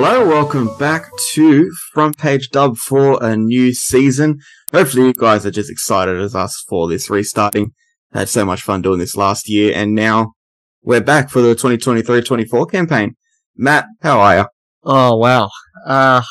hello. Welcome back to Front Page Dub for a new season. Hopefully you guys are just excited as us for this restarting. Had so much fun doing this last year and now we're back for the 2023-24 campaign. Matt, how are you? Oh wow. Uh,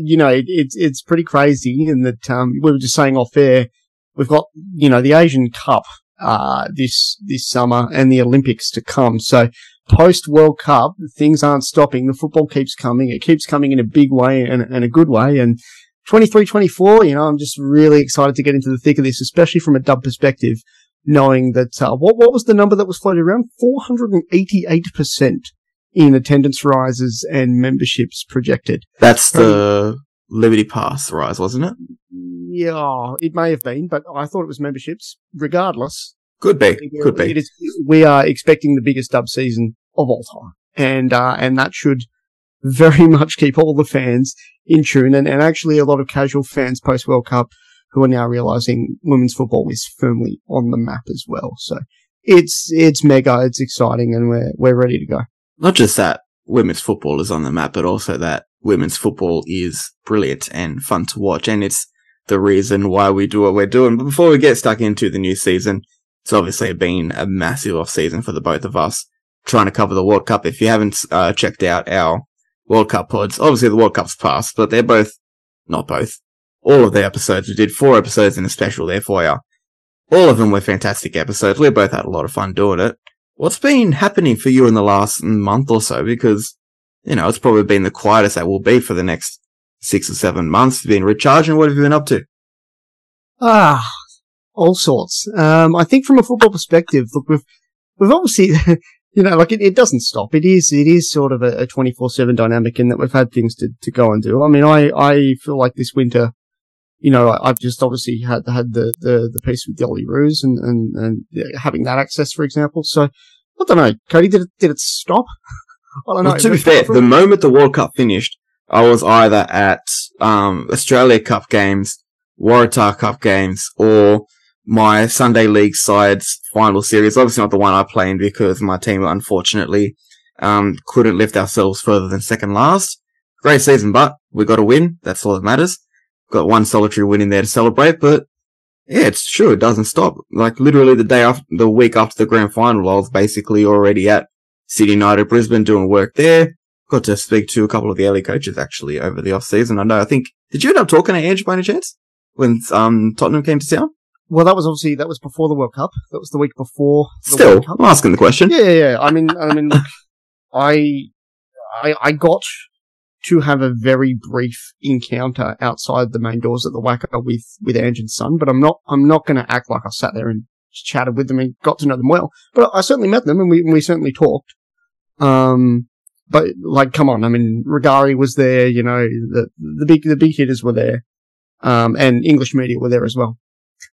you know, it, it's, it's pretty crazy in that, um, we were just saying off air, we've got, you know, the Asian Cup, uh, this, this summer and the Olympics to come. So post World Cup, things aren't stopping. The football keeps coming. It keeps coming in a big way and, and a good way. And 23, 24, you know, I'm just really excited to get into the thick of this, especially from a dub perspective, knowing that, uh, what, what was the number that was floated around? 488% in attendance rises and memberships projected. That's the Liberty Pass rise, wasn't it? Yeah, it may have been, but I thought it was memberships. Regardless, Could be. Could be. is, we are expecting the biggest dub season of all time. And, uh, and that should very much keep all the fans in tune and, and actually a lot of casual fans post World Cup who are now realizing women's football is firmly on the map as well. So it's, it's mega, it's exciting and we're, we're ready to go. Not just that women's football is on the map, but also that women's football is brilliant and fun to watch. And it's the reason why we do what we're doing. But before we get stuck into the new season, it's obviously been a massive off season for the both of us trying to cover the World Cup. If you haven't uh, checked out our World Cup pods, obviously the World Cup's passed, but they're both, not both, all of the episodes. We did four episodes in a special there for you. All of them were fantastic episodes. We both had a lot of fun doing it. What's been happening for you in the last month or so? Because, you know, it's probably been the quietest that will be for the next six or seven months. You've been recharging. What have you been up to? Ah, all sorts. Um, I think from a football perspective, look, we've, we've obviously, you know, like it, it doesn't stop. It is, it is sort of a 24-7 dynamic in that we've had things to, to go and do. I mean, I, I feel like this winter, you know, I- I've just obviously had, had the, the, the piece with the Olyroos and, and, and having that access, for example. So, I don't know, Cody, did it, did it stop? I don't know. To be fair, the moment the World Cup finished, I was either at um, Australia Cup games, Waratah Cup games, or my Sunday League side's final series. Obviously not the one I played because my team unfortunately um, couldn't lift ourselves further than second last. Great season, but we got a win. That's all that matters. Got one solitary win in there to celebrate, but yeah, it's true. It doesn't stop. Like literally the day after, the week after the grand final, I was basically already at City United Brisbane doing work there. Got to speak to a couple of the early coaches actually over the off season. I know. I think did you end up talking to Ange by any chance when um Tottenham came to town? Well, that was obviously, that was before the World Cup. That was the week before the Still, World Cup. I'm asking the question. Yeah, yeah, yeah. I mean, I mean, look, I, I, I got to have a very brief encounter outside the main doors at the WACA with, with Ange and Son, but I'm not, I'm not going to act like I sat there and chatted with them and got to know them well. But I certainly met them and we, we certainly talked. Um, but like, come on. I mean, Regari was there, you know, the, the big, the big hitters were there. Um, and English media were there as well.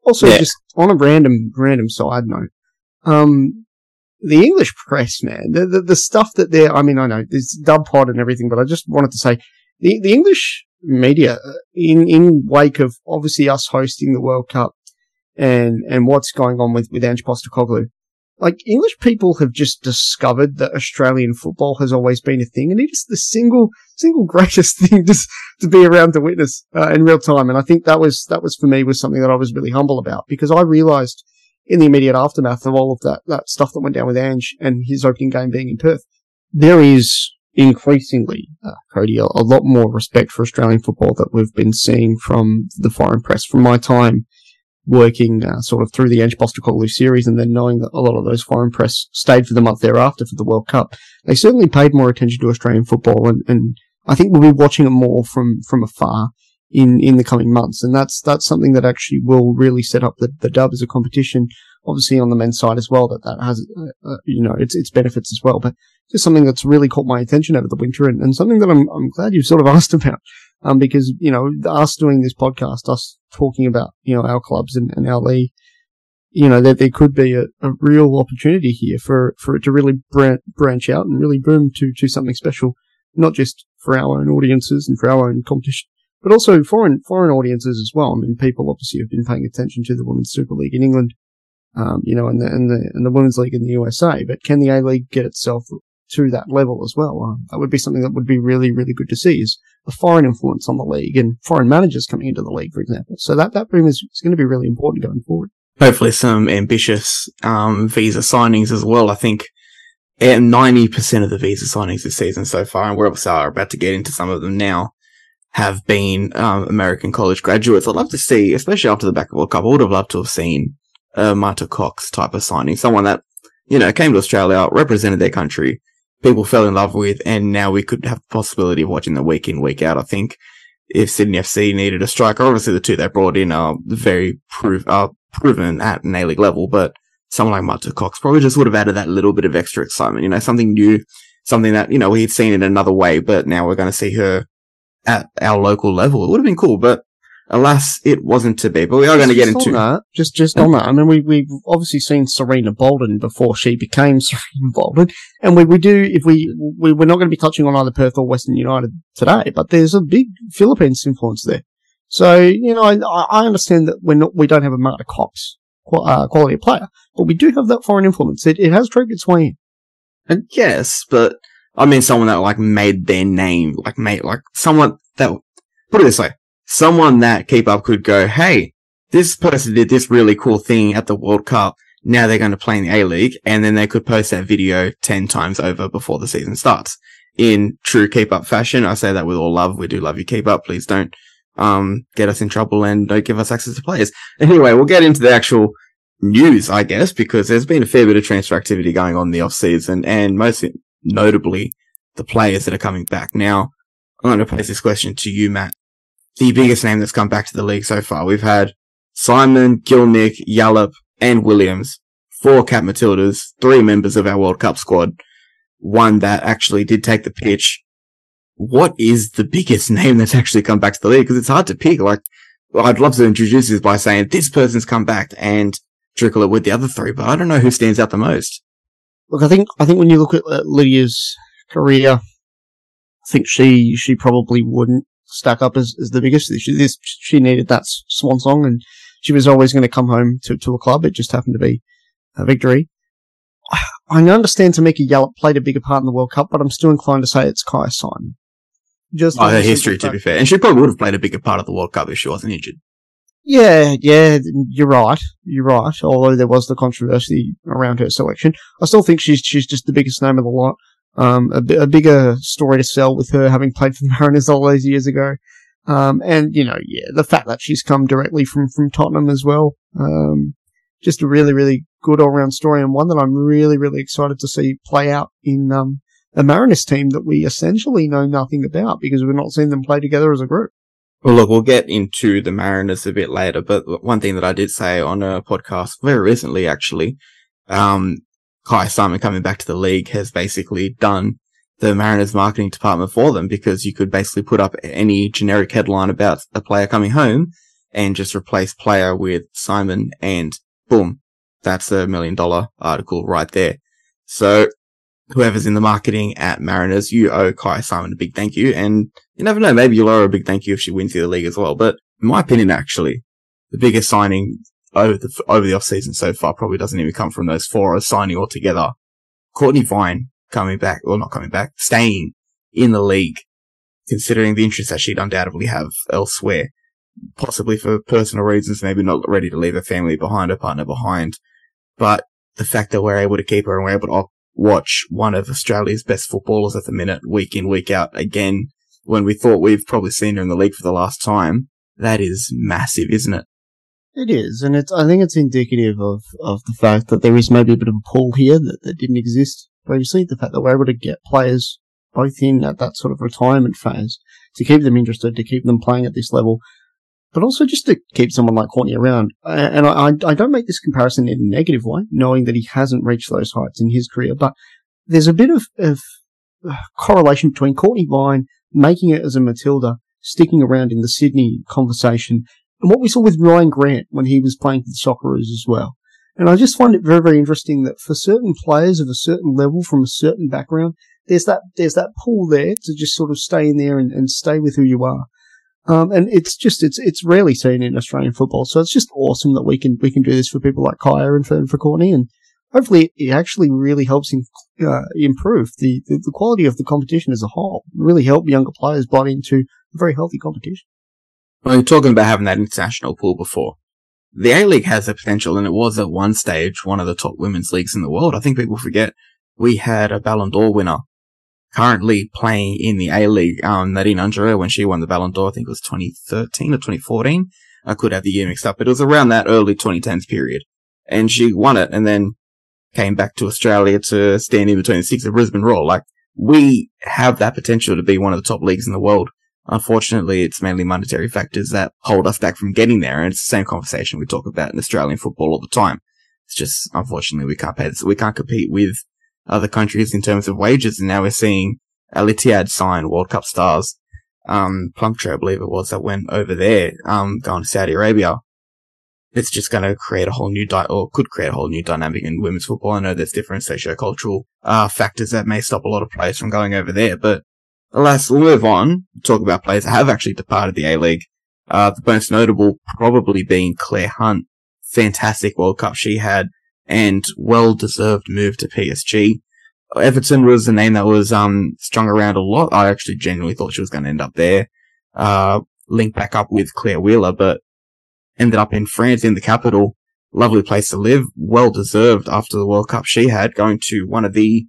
Also, Yeah. just on a random, random side note, um, the English press, man, the, the, the stuff that they're, I mean, I know there's dub pod and everything, but I just wanted to say the, the English media uh, in, in wake of obviously us hosting the World Cup and, and what's going on with, with Ange Postecoglou, like English people have just discovered that Australian football has always been a thing and it is the single, single greatest thing just to be around to witness uh, in real time. And I think that was, that was for me was something that I was really humble about because I realized in the immediate aftermath of all of that, that stuff that went down with Ange and his opening game being in Perth, there is increasingly, uh, Cody, a, a lot more respect for Australian football that we've been seeing from the foreign press from my time working uh, sort of through the Ange Postecoglou series and then knowing that a lot of those foreign press stayed for the month thereafter for the World Cup. They certainly paid more attention to Australian football and, and I think we'll be watching it more from, from afar in, in the coming months. And that's, that's something that actually will really set up the, the dub as a competition, obviously on the men's side as well, that that has, uh, uh, you know, its, its benefits as well. But just something that's really caught my attention over the winter and, and something that I'm, I'm glad you've sort of asked about. Um, because, you know, us doing this podcast, us talking about, you know, our clubs and, and our league, you know, that there could be a, a real opportunity here for, for it to really bran- branch out and really boom to, to something special, not just for our own audiences and for our own competition, but also foreign, foreign audiences as well. I mean, people obviously have been paying attention to the Women's Super League in England, um, you know, and the, and the, and the Women's League in the USA, but can the A League get itself to that level as well. Uh, that would be something that would be really, really good to see is a foreign influence on the league and foreign managers coming into the league, for example. So that, that boom is, is going to be really important going forward. Hopefully some ambitious, um, visa signings as well. I think and 90% of the visa signings this season so far, and we're obviously are about to get into some of them now, have been um, American college graduates. I'd love to see, especially after the back of World Cup, I would have loved to have seen a Marta Cox type of signing, someone that, you know, came to Australia, represented their country, people fell in love with, and now we could have the possibility of watching them week in, week out. I think if Sydney FC needed a striker, obviously the two they brought in are very prove, are proven at an A-League level, but someone like Marta Cox probably just would have added that little bit of extra excitement, you know, something new, something that, you know, we'd seen in another way, but now we're going to see her at our local level. It would have been cool, but alas, it wasn't to be. But we are going to get into that. Just, just on that. I mean, we we've obviously seen Serena Bolden before she became Sarina Bolden, and we we do if we, we we're not going to be touching on either Perth or Western United today, but there's a big Philippines influence there. So you know, I, I understand that we're not we don't have a Marta Cox uh, quality player, but we do have that foreign influence. It, it has tricked its way in. And yes, but I mean someone that like made their name, like made like someone that put it this way, someone that Keepup could go, hey, this person did this really cool thing at the World Cup. Now they're going to play in the A League, and then they could post that video ten times over before the season starts. In true Keepup fashion, I say that with all love. We do love you, Keepup. Please don't um, get us in trouble and don't give us access to players. Anyway, we'll get into the actual news, I guess, because there's been a fair bit of transfer activity going on in the off season and most notably the players that are coming back. Now, I'm going to pose this question to you, Matt. The biggest name that's come back to the league so far. We've had Simon, Gielnik, Yallop, and Williams, four Cat Matildas, three members of our World Cup squad, one that actually did take the pitch what is the biggest name that's actually come back to the league? Because it's hard to pick. Like, I'd love to introduce this by saying this person's come back and trickle it with the other three, but I don't know who stands out the most. Look, I think I think when you look at uh, Lydia's career, I think she she probably wouldn't stack up as, as the biggest. She, this, she needed that swan song, and she was always going to come home to, to a club. It just happened to be a victory. I understand Tameka Yallop played a bigger part in the World Cup, but I'm still inclined to say it's Kyah Simon. Just oh, her history, to be fair, and she probably would have played a bigger part of the World Cup if she wasn't injured. Yeah, yeah, you're right. You're right. Although there was the controversy around her selection, I still think she's she's just the biggest name of the lot. Um, a, a bigger story to sell with her having played for the Mariners all those years ago. Um, and you know, yeah, the fact that she's come directly from from Tottenham as well. Um, just a really, really good all round story and one that I'm really, really excited to see play out in um, a Mariners team that we essentially know nothing about because we've not seen them play together as a group. Well, look, we'll get into the Mariners a bit later, but one thing that I did say on a podcast very recently, actually, um, Kyah Simon coming back to the league has basically done the Mariners marketing department for them because you could basically put up any generic headline about a player coming home and just replace player with Simon and boom, that's a million dollar article right there. So whoever's in the marketing at Mariners, you owe Kyah Simon a big thank you. And you never know, maybe you'll owe her a big thank you if she wins the league as well. But in my opinion, actually, the biggest signing over the, over the off season so far probably doesn't even come from those four, a signing altogether. Courtney Vine coming back, or not coming back, staying in the league, considering the interest that she'd undoubtedly have elsewhere, possibly for personal reasons, maybe not ready to leave her family behind, her partner behind. But the fact that we're able to keep her and we're able to watch one of Australia's best footballers at the minute, week in, week out, again, when we thought we've probably seen her in the league for the last time, that is massive, isn't it? It is, and it's. I think it's indicative of, of the fact that there is maybe a bit of a pull here that, that didn't exist previously. The fact that we're able to get players both in at that sort of retirement phase to keep them interested, to keep them playing at this level, but also just to keep someone like Courtney around. And I, I don't make this comparison in a negative way, knowing that he hasn't reached those heights in his career, but there's a bit of, of uh, correlation between Courtney Vine making it as a Matilda, sticking around in the Sydney conversation, and what we saw with Ryan Grant when he was playing for the Socceroos as well. And I just find it very, very interesting that for certain players of a certain level from a certain background, there's that, there's that pull there to just sort of stay in there and, and stay with who you are. Um, and it's just it's it's rarely seen in Australian football, so it's just awesome that we can we can do this for people like Kyah and for, and for Courtney, and hopefully it actually really helps him, uh, improve the, the, the quality of the competition as a whole. Really help younger players buy into a very healthy competition. Well, you're talking about having that international pool before. The A League has the potential, and it was at one stage one of the top women's leagues in the world. I think people forget we had a Ballon d'Or winner currently playing in the A League, um, Nadine Angerer, when she won the Ballon d'Or, I think it was 2013 or 2014. I could have the year mixed up, but it was around that early 2010s period. And she won it and then came back to Australia to stand in between the six of Brisbane Roar. Like, we have that potential to be one of the top leagues in the world. Unfortunately, it's mainly monetary factors that hold us back from getting there. And it's the same conversation we talk about in Australian football all the time. It's just, unfortunately, we can't pay this. We can't compete with other countries in terms of wages. And now we're seeing Al sign World Cup stars. Um, Plumptre, I believe it was, that went over there, um, going to Saudi Arabia. It's just going to create a whole new di- or could create a whole new dynamic in women's football. I know there's different socio-cultural, uh, factors that may stop a lot of players from going over there, but we'll move on. Talk about players that have actually departed the A-League. Uh, the most notable probably being Clare Hunt. Fantastic World Cup she had and well-deserved move to PSG. Everton was a name that was, um, strung around a lot. I actually genuinely thought she was going to end up there. Uh, linked back up with Clare Wheeler, but ended up in France in the capital. Lovely place to live. Well deserved after the World Cup she had going to one of the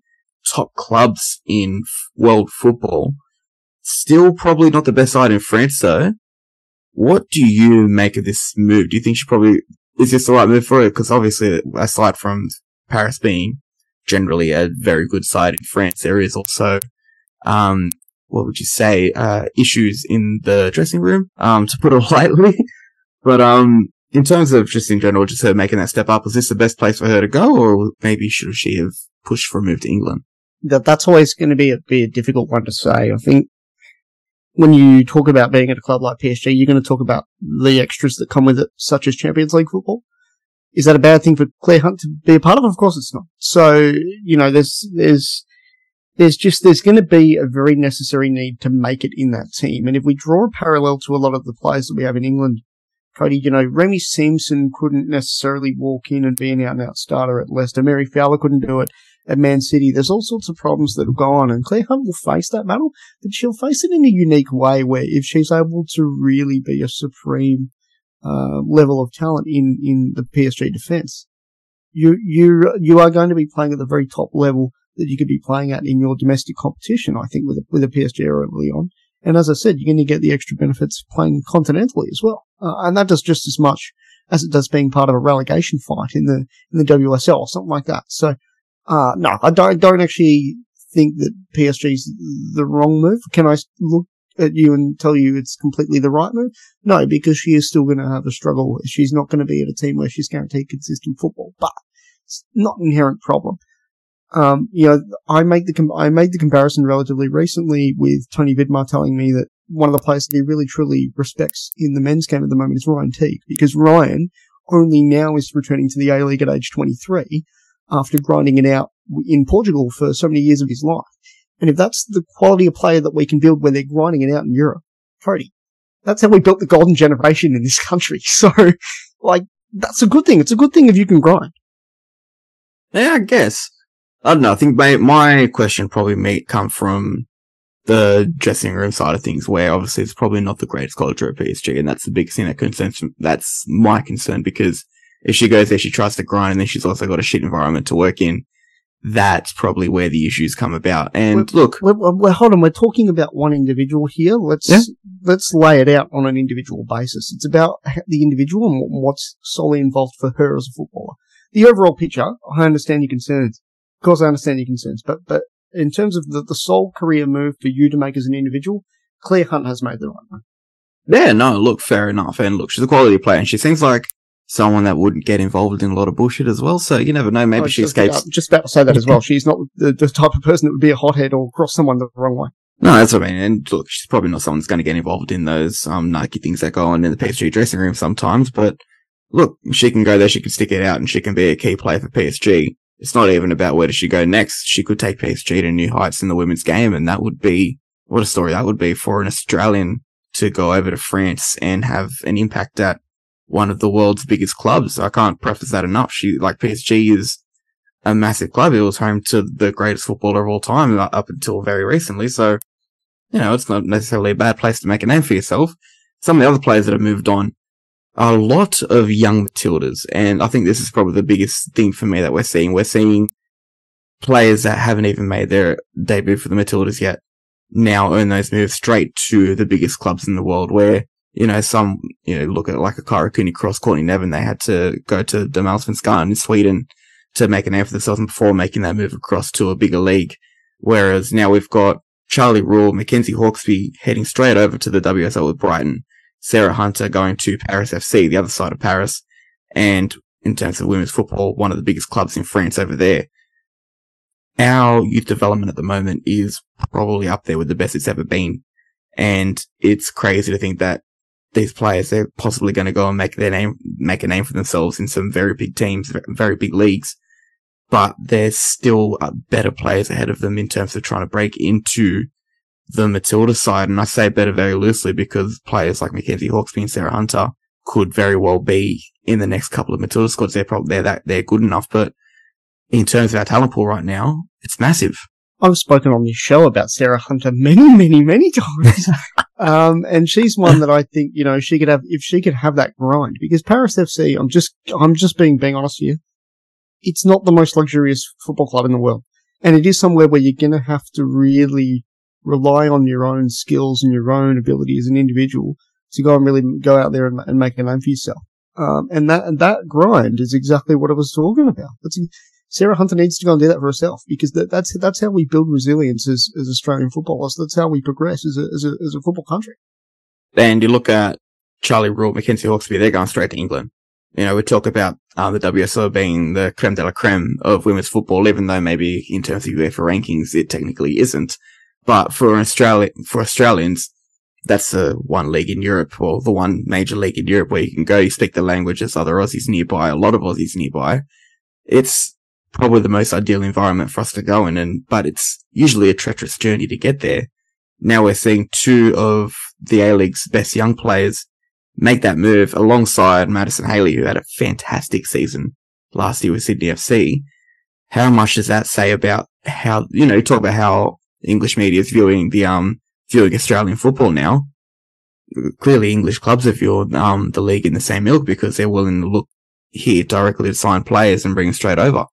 top clubs in world football. Still probably not the best side in France though. What do you make of this move? Do you think she probably, is this the right move for her? Because obviously, aside from Paris being generally a very good side in France, there is also, um, what would you say, uh, issues in the dressing room, um, to put it lightly. but, um, in terms of just in general, just her making that step up, was this the best place for her to go, or maybe should she have pushed for a move to England? That that's always going to be a, be a difficult one to say. I think when you talk about being at a club like PSG, you're going to talk about the extras that come with it, such as Champions League football. Is that a bad thing for Clare Hunt to be a part of? Of course it's not. So, you know, there's, there's, there's just, there's going to be a very necessary need to make it in that team. And if we draw a parallel to a lot of the players that we have in England, Cody, you know, Remy Siemsen couldn't necessarily walk in and be an out and out starter at Leicester. Mary Fowler couldn't do it at Man City. There's all sorts of problems that will go on, and Clare Hunt will face that battle, but she'll face it in a unique way where if she's able to really be a supreme uh, level of talent in, in the PSG defense, you you you are going to be playing at the very top level that you could be playing at in your domestic competition. I think with a, with a PSG or a Lyon. And as I said, you're going to get the extra benefits of playing continentally as well, uh, and that does just as much as it does being part of a relegation fight in the in the WSL or something like that. So uh, no, I don't, don't actually think that PSG's the wrong move. Can I look at you and tell you it's completely the right move? No, because she is still going to have a struggle. She's not going to be at a team where she's guaranteed consistent football, but it's not an inherent problem. Um, you know, I make the, com- I made the comparison relatively recently with Tony Vidmar telling me that one of the players that he really truly respects in the men's game at the moment is Ryan Teague, because Ryan only now is returning to the A League at age 23 after grinding it out in Portugal for so many years of his life. And if that's the quality of player that we can build when they're grinding it out in Europe, Cody, that's how we built the golden generation in this country. So, like, that's a good thing. It's a good thing if you can grind. Yeah, I guess. I don't know. I think my, my question probably may come from the dressing room side of things, where obviously it's probably not the greatest culture at PSG, and that's the biggest thing that concerns. That's my concern because if she goes there, she tries to grind, and then she's also got a shit environment to work in. That's probably where the issues come about. And we're, look, we're, we're, hold on, we're talking about one individual here. Let's yeah. let's lay it out on an individual basis. It's about the individual and what's solely involved for her as a footballer. The overall picture, I understand your concerns. Of course, I understand your concerns, but but in terms of the, the sole career move for you to make as an individual, Clare Hunt has made the right one. Yeah, no, look, fair enough. And look, she's a quality player, and she seems like someone that wouldn't get involved in a lot of bullshit as well. So you never know. Maybe she just, escapes. just about to say that as well. She's not the, the, type of person that would be a hothead or cross someone the wrong way. No, that's what I mean. And look, she's probably not someone that's going to get involved in those um Nike things that go on in the PSG dressing room sometimes. But look, she can go there. She can stick it out, and she can be a key player for PSG. It's not even about where does she go next. She could take PSG to new heights in the women's game, and that would be what a story that would be for an Australian to go over to France and have an impact at one of the world's biggest clubs. I can't preface that enough. She, like PSG is a massive club. It was home to the greatest footballer of all time uh, up until very recently. So, you know, it's not necessarily a bad place to make a name for yourself. Some of the other players that have moved on are a lot of young Matildas. And I think this is probably the biggest thing for me that we're seeing. We're seeing players that haven't even made their debut for the Matildas yet now earn those moves straight to the biggest clubs in the world where, you know, some, you know, look at like a Cooney Cross, Courtney Nevin, they had to go to the in Sweden to make a name for themselves before making that move across to a bigger league. Whereas now we've got Charlie Rule, Mackenzie Hawkesby heading straight over to the WSL with Brighton, Sarah Hunter going to Paris FC, the other side of Paris, and in terms of women's football, one of the biggest clubs in France over there. Our youth development at the moment is probably up there with the best it's ever been. And it's crazy to think that these players, they're possibly going to go and make their name, make a name for themselves in some very big teams, very big leagues but there's still uh, better players ahead of them in terms of trying to break into the Matilda side. And I say better very loosely because players like Mackenzie Hawkesby and Sarah Hunter could very well be in the next couple of Matilda squads. They're probably, they're that, they're good enough. But in terms of our talent pool right now, it's massive. I've spoken on this show about Sarah Hunter many, many, many times. Um, and she's one that I think, you know, she could have, if she could have that grind, because Paris FC, I'm just, I'm just being, being honest here it's not the most luxurious football club in the world. And it is somewhere where you're going to have to really rely on your own skills and your own ability as an individual to go and really go out there and, and make a name for yourself. Um, and that, and that grind is exactly what I was talking about. Sarah Hunter needs to go and do that for herself because that, that's, that's how we build resilience as, as Australian footballers. That's how we progress as a, as a, as a football country. And you look at Charlie Rule, Mackenzie Hawkesby, they're going straight to England. You know, we talk about uh, the WSL being the creme de la creme of women's football, even though maybe in terms of UEFA rankings, it technically isn't. But for Australia, for Australians, that's the one league in Europe, or the one major league in Europe where you can go, you speak the language, there's other Aussies nearby, a lot of Aussies nearby. It's probably the most ideal environment for us to go in, and, but it's usually a treacherous journey to get there. Now we're seeing two of the A-League's best young players make that move alongside Madison Haley, who had a fantastic season last year with Sydney FC. How much does that say about how, you know, talk about how English media is viewing the, um, viewing Australian football now? Clearly English clubs are viewing, um, the league in the same ilk because they're willing to look here directly to sign players and bring them straight over.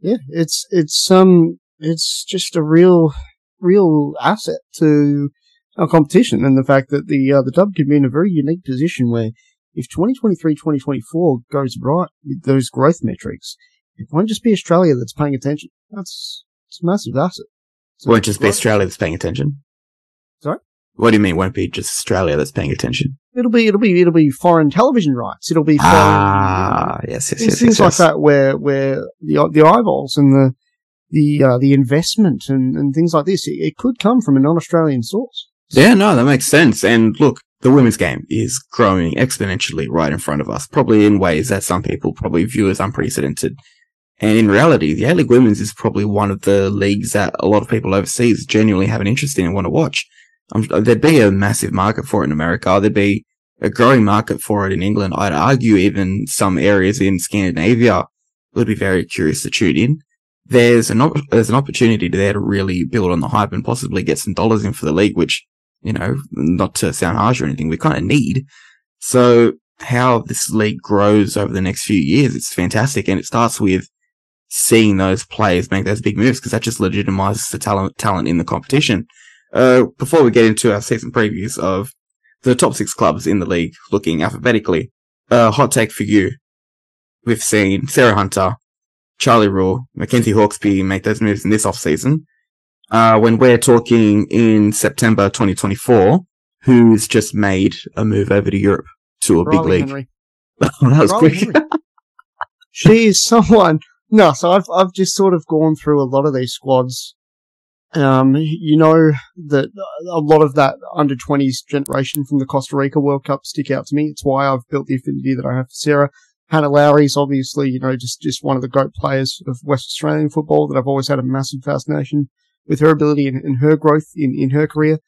Yeah, it's, it's, um, it's just a real, real asset to our competition and the fact that the uh, the dub could be in a very unique position where if 2023-2024 goes right with those growth metrics, it won't just be Australia that's paying attention. That's it's a massive asset. So won't just be Australia that's paying attention. Sorry. What do you mean? Won't be just Australia that's paying attention? It'll be it'll be it'll be foreign television rights. It'll be foreign, ah yes yes yes things yes, like yes. that where where the the eyeballs and the the uh, the investment and, and things like this it, it could come from a non-Australian source. Yeah, no, that makes sense. And look, the women's game is growing exponentially right in front of us, probably in ways that some people probably view as unprecedented. And in reality, the A-League Women's is probably one of the leagues that a lot of people overseas genuinely have an interest in and want to watch. Um, there'd be a massive market for it in America. There'd be a growing market for it in England. I'd argue even some areas in Scandinavia would be very curious to tune in. There's an, op- there's an opportunity there to really build on the hype and possibly get some dollars in for the league, which you know, not to sound harsh or anything, we kind of need. So how this league grows over the next few years, it's fantastic. And it starts with seeing those players make those big moves because that just legitimizes the talent, talent in the competition. Uh, before we get into our season previews of the top six clubs in the league looking alphabetically, uh, hot take for you. We've seen Sarah Hunter, Charlie Rule, Mackenzie Hawkesby make those moves in this off season uh, when we're talking in September 2024, who's just made a move over to Europe to a Riley big league. Henry. that was Riley quick. Henry. she is someone. No, so I've I've just sort of gone through a lot of these squads. Um, you know that a lot of that under twenties generation from the Costa Rica World Cup stick out to me. It's why I've built the affinity that I have for Sarah. Hana Lowry's obviously, you know, just just one of the goat players of West Australian football that I've always had a massive fascination with her ability and, and her growth in, in her career.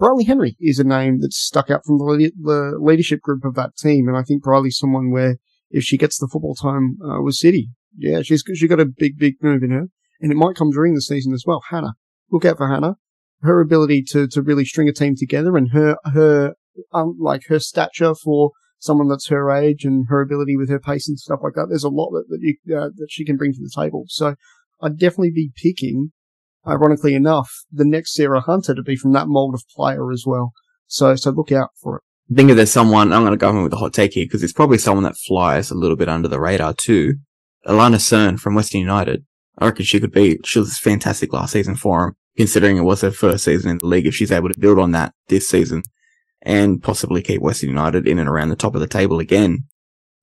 Bryleeh Henry is a name that's stuck out from the, the leadership group of that team, and I think Bryleeh's someone where if she gets the football time uh, with City, yeah, she's she got a big, big move in her, and it might come during the season as well. Hana, look out for Hana. Her ability to to really string a team together, and her her um like her stature for someone that's her age, and her ability with her pace and stuff like that. There's a lot that that, you, uh, that she can bring to the table. So I'd definitely be picking. Ironically enough, the next Sarah Hunter to be from that mold of player as well. So, so look out for it. I think if there's someone, I'm going to go in with a hot take here because it's probably someone that flies a little bit under the radar too. Alana Cern from Western United. I reckon she could be, she was fantastic last season for him, considering it was her first season in the league. If she's able to build on that this season and possibly keep Western United in and around the top of the table again,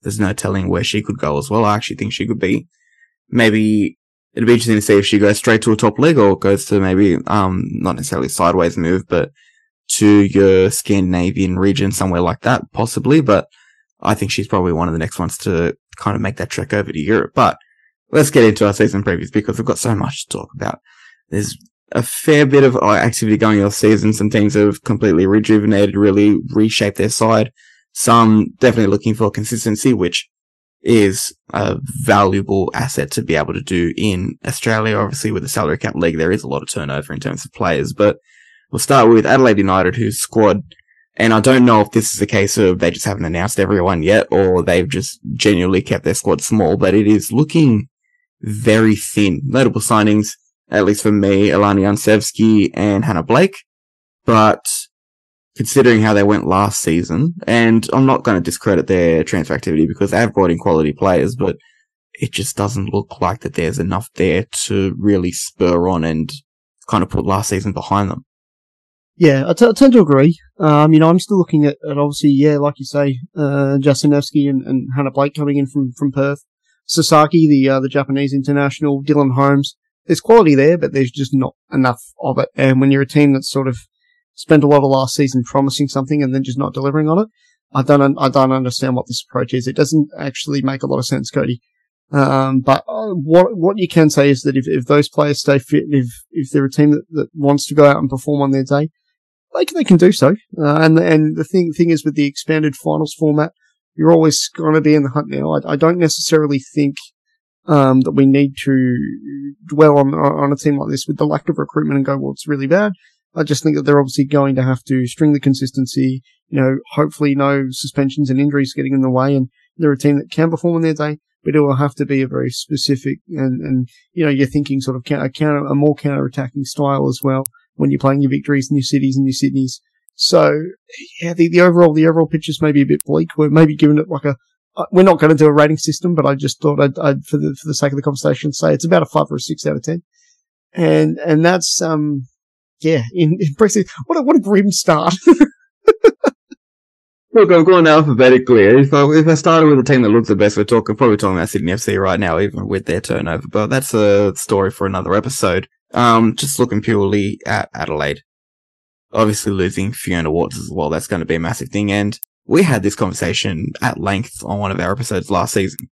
there's no telling where she could go as well. I actually think she could be maybe it'd be interesting to see if she goes straight to a top league or goes to maybe, um, not necessarily sideways move, but to your Scandinavian region, somewhere like that, possibly. But I think she's probably one of the next ones to kind of make that trek over to Europe. But let's get into our season previews because we've got so much to talk about. There's a fair bit of activity going this season. Some teams have completely rejuvenated, really reshaped their side. Some definitely looking for consistency, which is a valuable asset to be able to do in Australia. Obviously, with the salary cap league, there is a lot of turnover in terms of players, but we'll start with Adelaide United, whose squad, and I don't know if this is a case of they just haven't announced everyone yet, or they've just genuinely kept their squad small, but it is looking very thin. Notable signings, at least for me, Alana Jancevski and Hannah Blake, but considering how they went last season, and I'm not going to discredit their transfer activity because they have brought in quality players, but it just doesn't look like that there's enough there to really spur on and kind of put last season behind them. Yeah, I, t- I tend to agree. Um, you know, I'm still looking at, at obviously, yeah, like you say, uh, Jancevski and, and Hannah Blake coming in from, from Perth. Sasaki, the, uh, the Japanese international, Dylan Holmes. There's quality there, but there's just not enough of it. And when you're a team that's sort of spent a lot of last season promising something and then just not delivering on it. I don't, I don't understand what this approach is. It doesn't actually make a lot of sense, Cody. Um, but uh, what what you can say is that if, if those players stay fit, if if they're a team that, that wants to go out and perform on their day, they can, they can do so. Uh, and and the thing thing is with the expanded finals format, you're always going to be in the hunt now. I, I don't necessarily think um, that we need to dwell on on a team like this with the lack of recruitment and go, well, it's really bad. I just think that they're obviously going to have to string the consistency, you know, hopefully no suspensions and injuries getting in the way. And they're a team that can perform on their day, but it will have to be a very specific and, and, you know, you're thinking sort of a counter, a more counter attacking style as well when you're playing your victories and your cities and your Sydneys. So yeah, the, the overall, the overall pictures may be a bit bleak. We're maybe giving it like a, we're not going to do a rating system, but I just thought I'd, I'd, for the, for the sake of the conversation, say it's about a five or a six out of 10. And, and that's, um, yeah, in, impressive. What a, what a grim start. Look, I'm going alphabetically. If I, if I started with the team that looks the best, we're talking, probably talking about Sydney FC right now, even with their turnover, but that's a story for another episode. Um, just looking purely at Adelaide. Obviously losing Fiona Worts as well. That's going to be a massive thing. And we had this conversation at length on one of our episodes last season.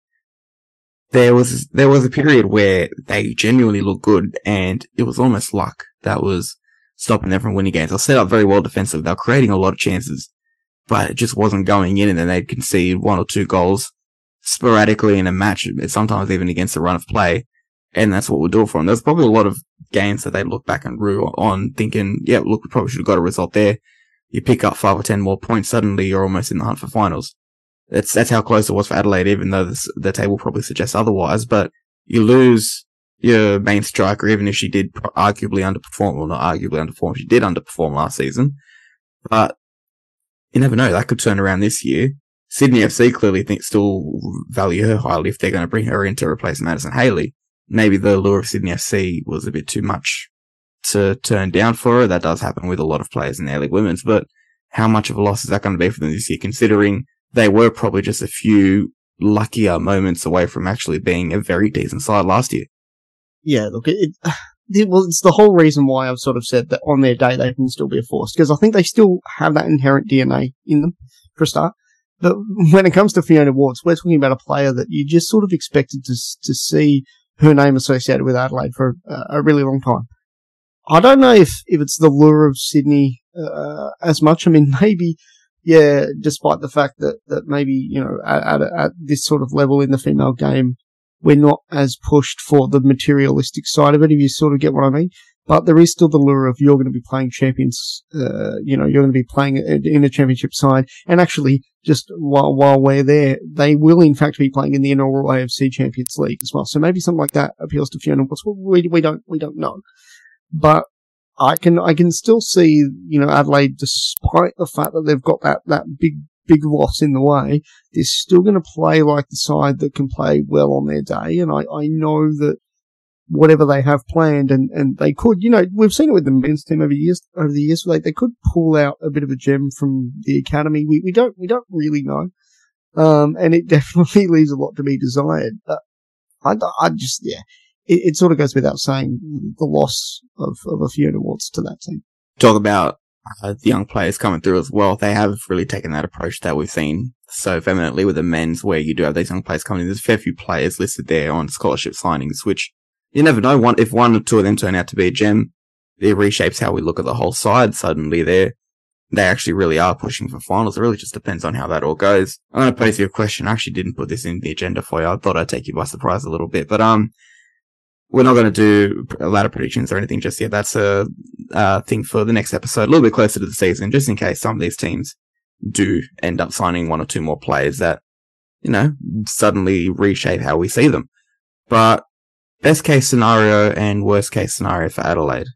There was, there was a period where they genuinely looked good and it was almost luck that was stopping them from winning games. They'll set up very well defensively. They were creating a lot of chances, but it just wasn't going in and then they'd concede one or two goals sporadically in a match, sometimes even against a run of play. And that's what we'll do for them. There's probably a lot of games that they look back and rue on thinking, yeah, look, we probably should have got a result there. You pick up five or ten more points, suddenly you're almost in the hunt for finals. That's, that's how close it was for Adelaide, even though this, the table probably suggests otherwise, but you lose your main striker, even if she did arguably underperform, well, not arguably underperform, she did underperform last season. But you never know, that could turn around this year. Sydney FC clearly think still value her highly if they're going to bring her in to replace Madison Haley. Maybe the lure of Sydney FC was a bit too much to turn down for her. That does happen with a lot of players in the League Women's, but how much of a loss is that going to be for them this year, considering they were probably just a few luckier moments away from actually being a very decent side last year? yeah, look, it, it, well, it's the whole reason why I've sort of said that on their day they can still be a force because I think they still have that inherent DNA in them for a start. But when it comes to Fiona Worts, we're talking about a player that you just sort of expected to to see her name associated with Adelaide for a, a really long time. I don't know if, if it's the lure of Sydney uh, as much. I mean, maybe, yeah, despite the fact that, that maybe, you know, at, at, at this sort of level in the female game, we're not as pushed for the materialistic side of it, if you sort of get what I mean. But there is still the lure of you're going to be playing champions, uh, you know, you're going to be playing in a championship side. And actually, just while, while we're there, they will in fact be playing in the inaugural AFC Champions League as well. So maybe something like that appeals to Fiona. We, we don't, we don't know. But I can, I can still see, you know, Adelaide, despite the fact that they've got that, that big big loss in the way, they're still going to play like the side that can play well on their day. And I, I know that whatever they have planned and, and they could, you know, we've seen it with the men's team over years, over the years, they, they could pull out a bit of a gem from the academy. We, we don't, we don't really know. Um, and it definitely leaves a lot to be desired. But I, I just, yeah, it, it sort of goes without saying the loss of, of a few awards to that team. Talk about uh, the young players coming through as well. They have really taken that approach that we've seen so vehemently with the men's, where you do have these young players coming in. There's a fair few players listed there on scholarship signings, which you never know. One if one or two of them turn out to be a gem, it reshapes how we look at the whole side. Suddenly, they're they actually really are pushing for finals. It really just depends on how that all goes. I'm going to pose you a question. I actually didn't put this in the agenda for you. I thought I'd take you by surprise a little bit, but um, we're not going to do a of predictions or anything just yet. That's a uh, thing for the next episode, a little bit closer to the season, just in case some of these teams do end up signing one or two more players that, you know, suddenly reshape how we see them. But best case scenario and worst case scenario for Adelaide.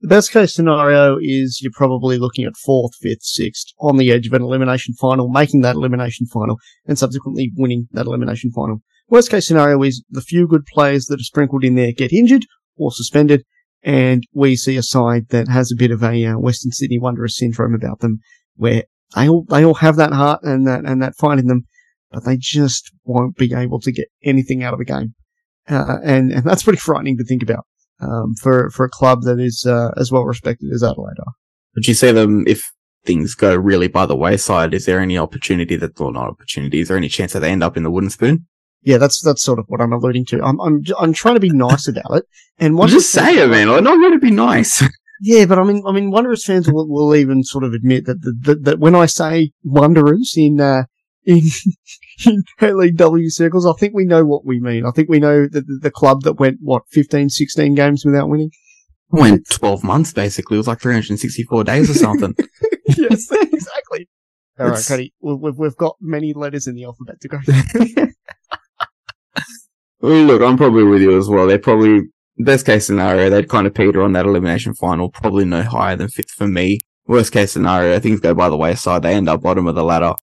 The best case scenario is you're probably looking at fourth, fifth, sixth on the edge of an elimination final, making that elimination final and subsequently winning that elimination final. Worst case scenario is the few good players that are sprinkled in there get injured or suspended, and we see a side that has a bit of a uh, Western Sydney Wanderers syndrome about them, where they all they all have that heart and that and that fight in them, but they just won't be able to get anything out of the game, uh, and and that's pretty frightening to think about um, for for a club that is uh, as well respected as Adelaide are. Would you say them if things go really by the wayside? Is there any opportunity that, well, not opportunity? Is there any chance that they end up in the wooden spoon? Yeah, that's that's sort of what I'm alluding to. I'm I'm I'm trying to be nice about it, and one just say it, man. I'm not going to be nice. Yeah, but I mean, I mean, Wanderers fans will, will even sort of admit that that, that, that when I say Wanderers in uh, in in LEW circles, I think we know what we mean. I think we know that the, the club that went what 15, 16 games without winning. Went 12 months basically. It was like 364 days or something. yes, exactly. All right, Cody, we've, we've got many letters in the alphabet to go. Look, I'm probably with you as well. They're probably best case scenario. They'd kind of peter on that elimination final, probably no higher than fifth for me. Worst case scenario, things go by the wayside. They end up bottom of the ladder.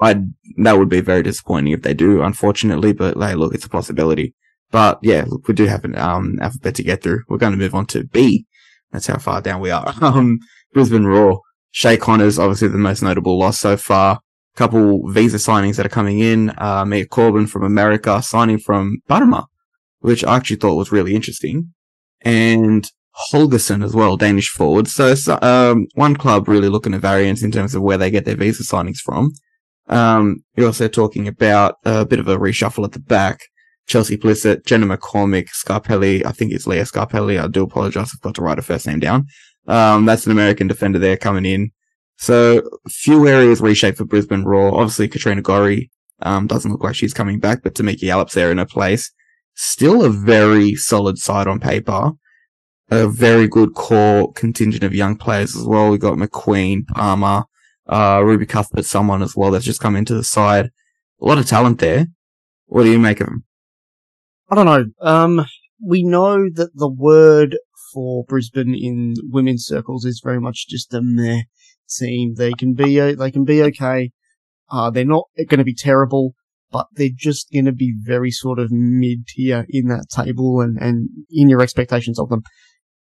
I that would be very disappointing if they do, unfortunately. But hey, look, it's a possibility. But yeah, look, we do have an um, alphabet to get through. We're going to move on to B. That's how far down we are. Um, Brisbane Roar. Shea Connors, obviously the most notable loss so far couple visa signings that are coming in. Uh, Mia Corbin from America signing from Parma, which I actually thought was really interesting. And Holgersen as well, Danish forward. So, um, one club really looking at variance in terms of where they get their visa signings from. Um, you're also talking about a bit of a reshuffle at the back. Chelsea Plissett, Jenna McCormick, Scarpelli. I think it's Leah Scarpelli. I do apologize. I've got to write her first name down. Um, that's an American defender there coming in. So few areas reshaped for Brisbane Roar. Obviously, Katrina Gorry um, doesn't look like she's coming back, but Tameka Yallop's there in her place. Still a very solid side on paper. A very good core contingent of young players as well. We've got McQueen, Palmer, uh, Ruby Cuthbert, someone as well that's just come into the side. A lot of talent there. What do you make of them? I don't know. Um, we know that the word for Brisbane in women's circles is very much just a meh team. They can be they can be okay. Uh, they're not going to be terrible, but they're just going to be very sort of mid tier in that table and, and in your expectations of them.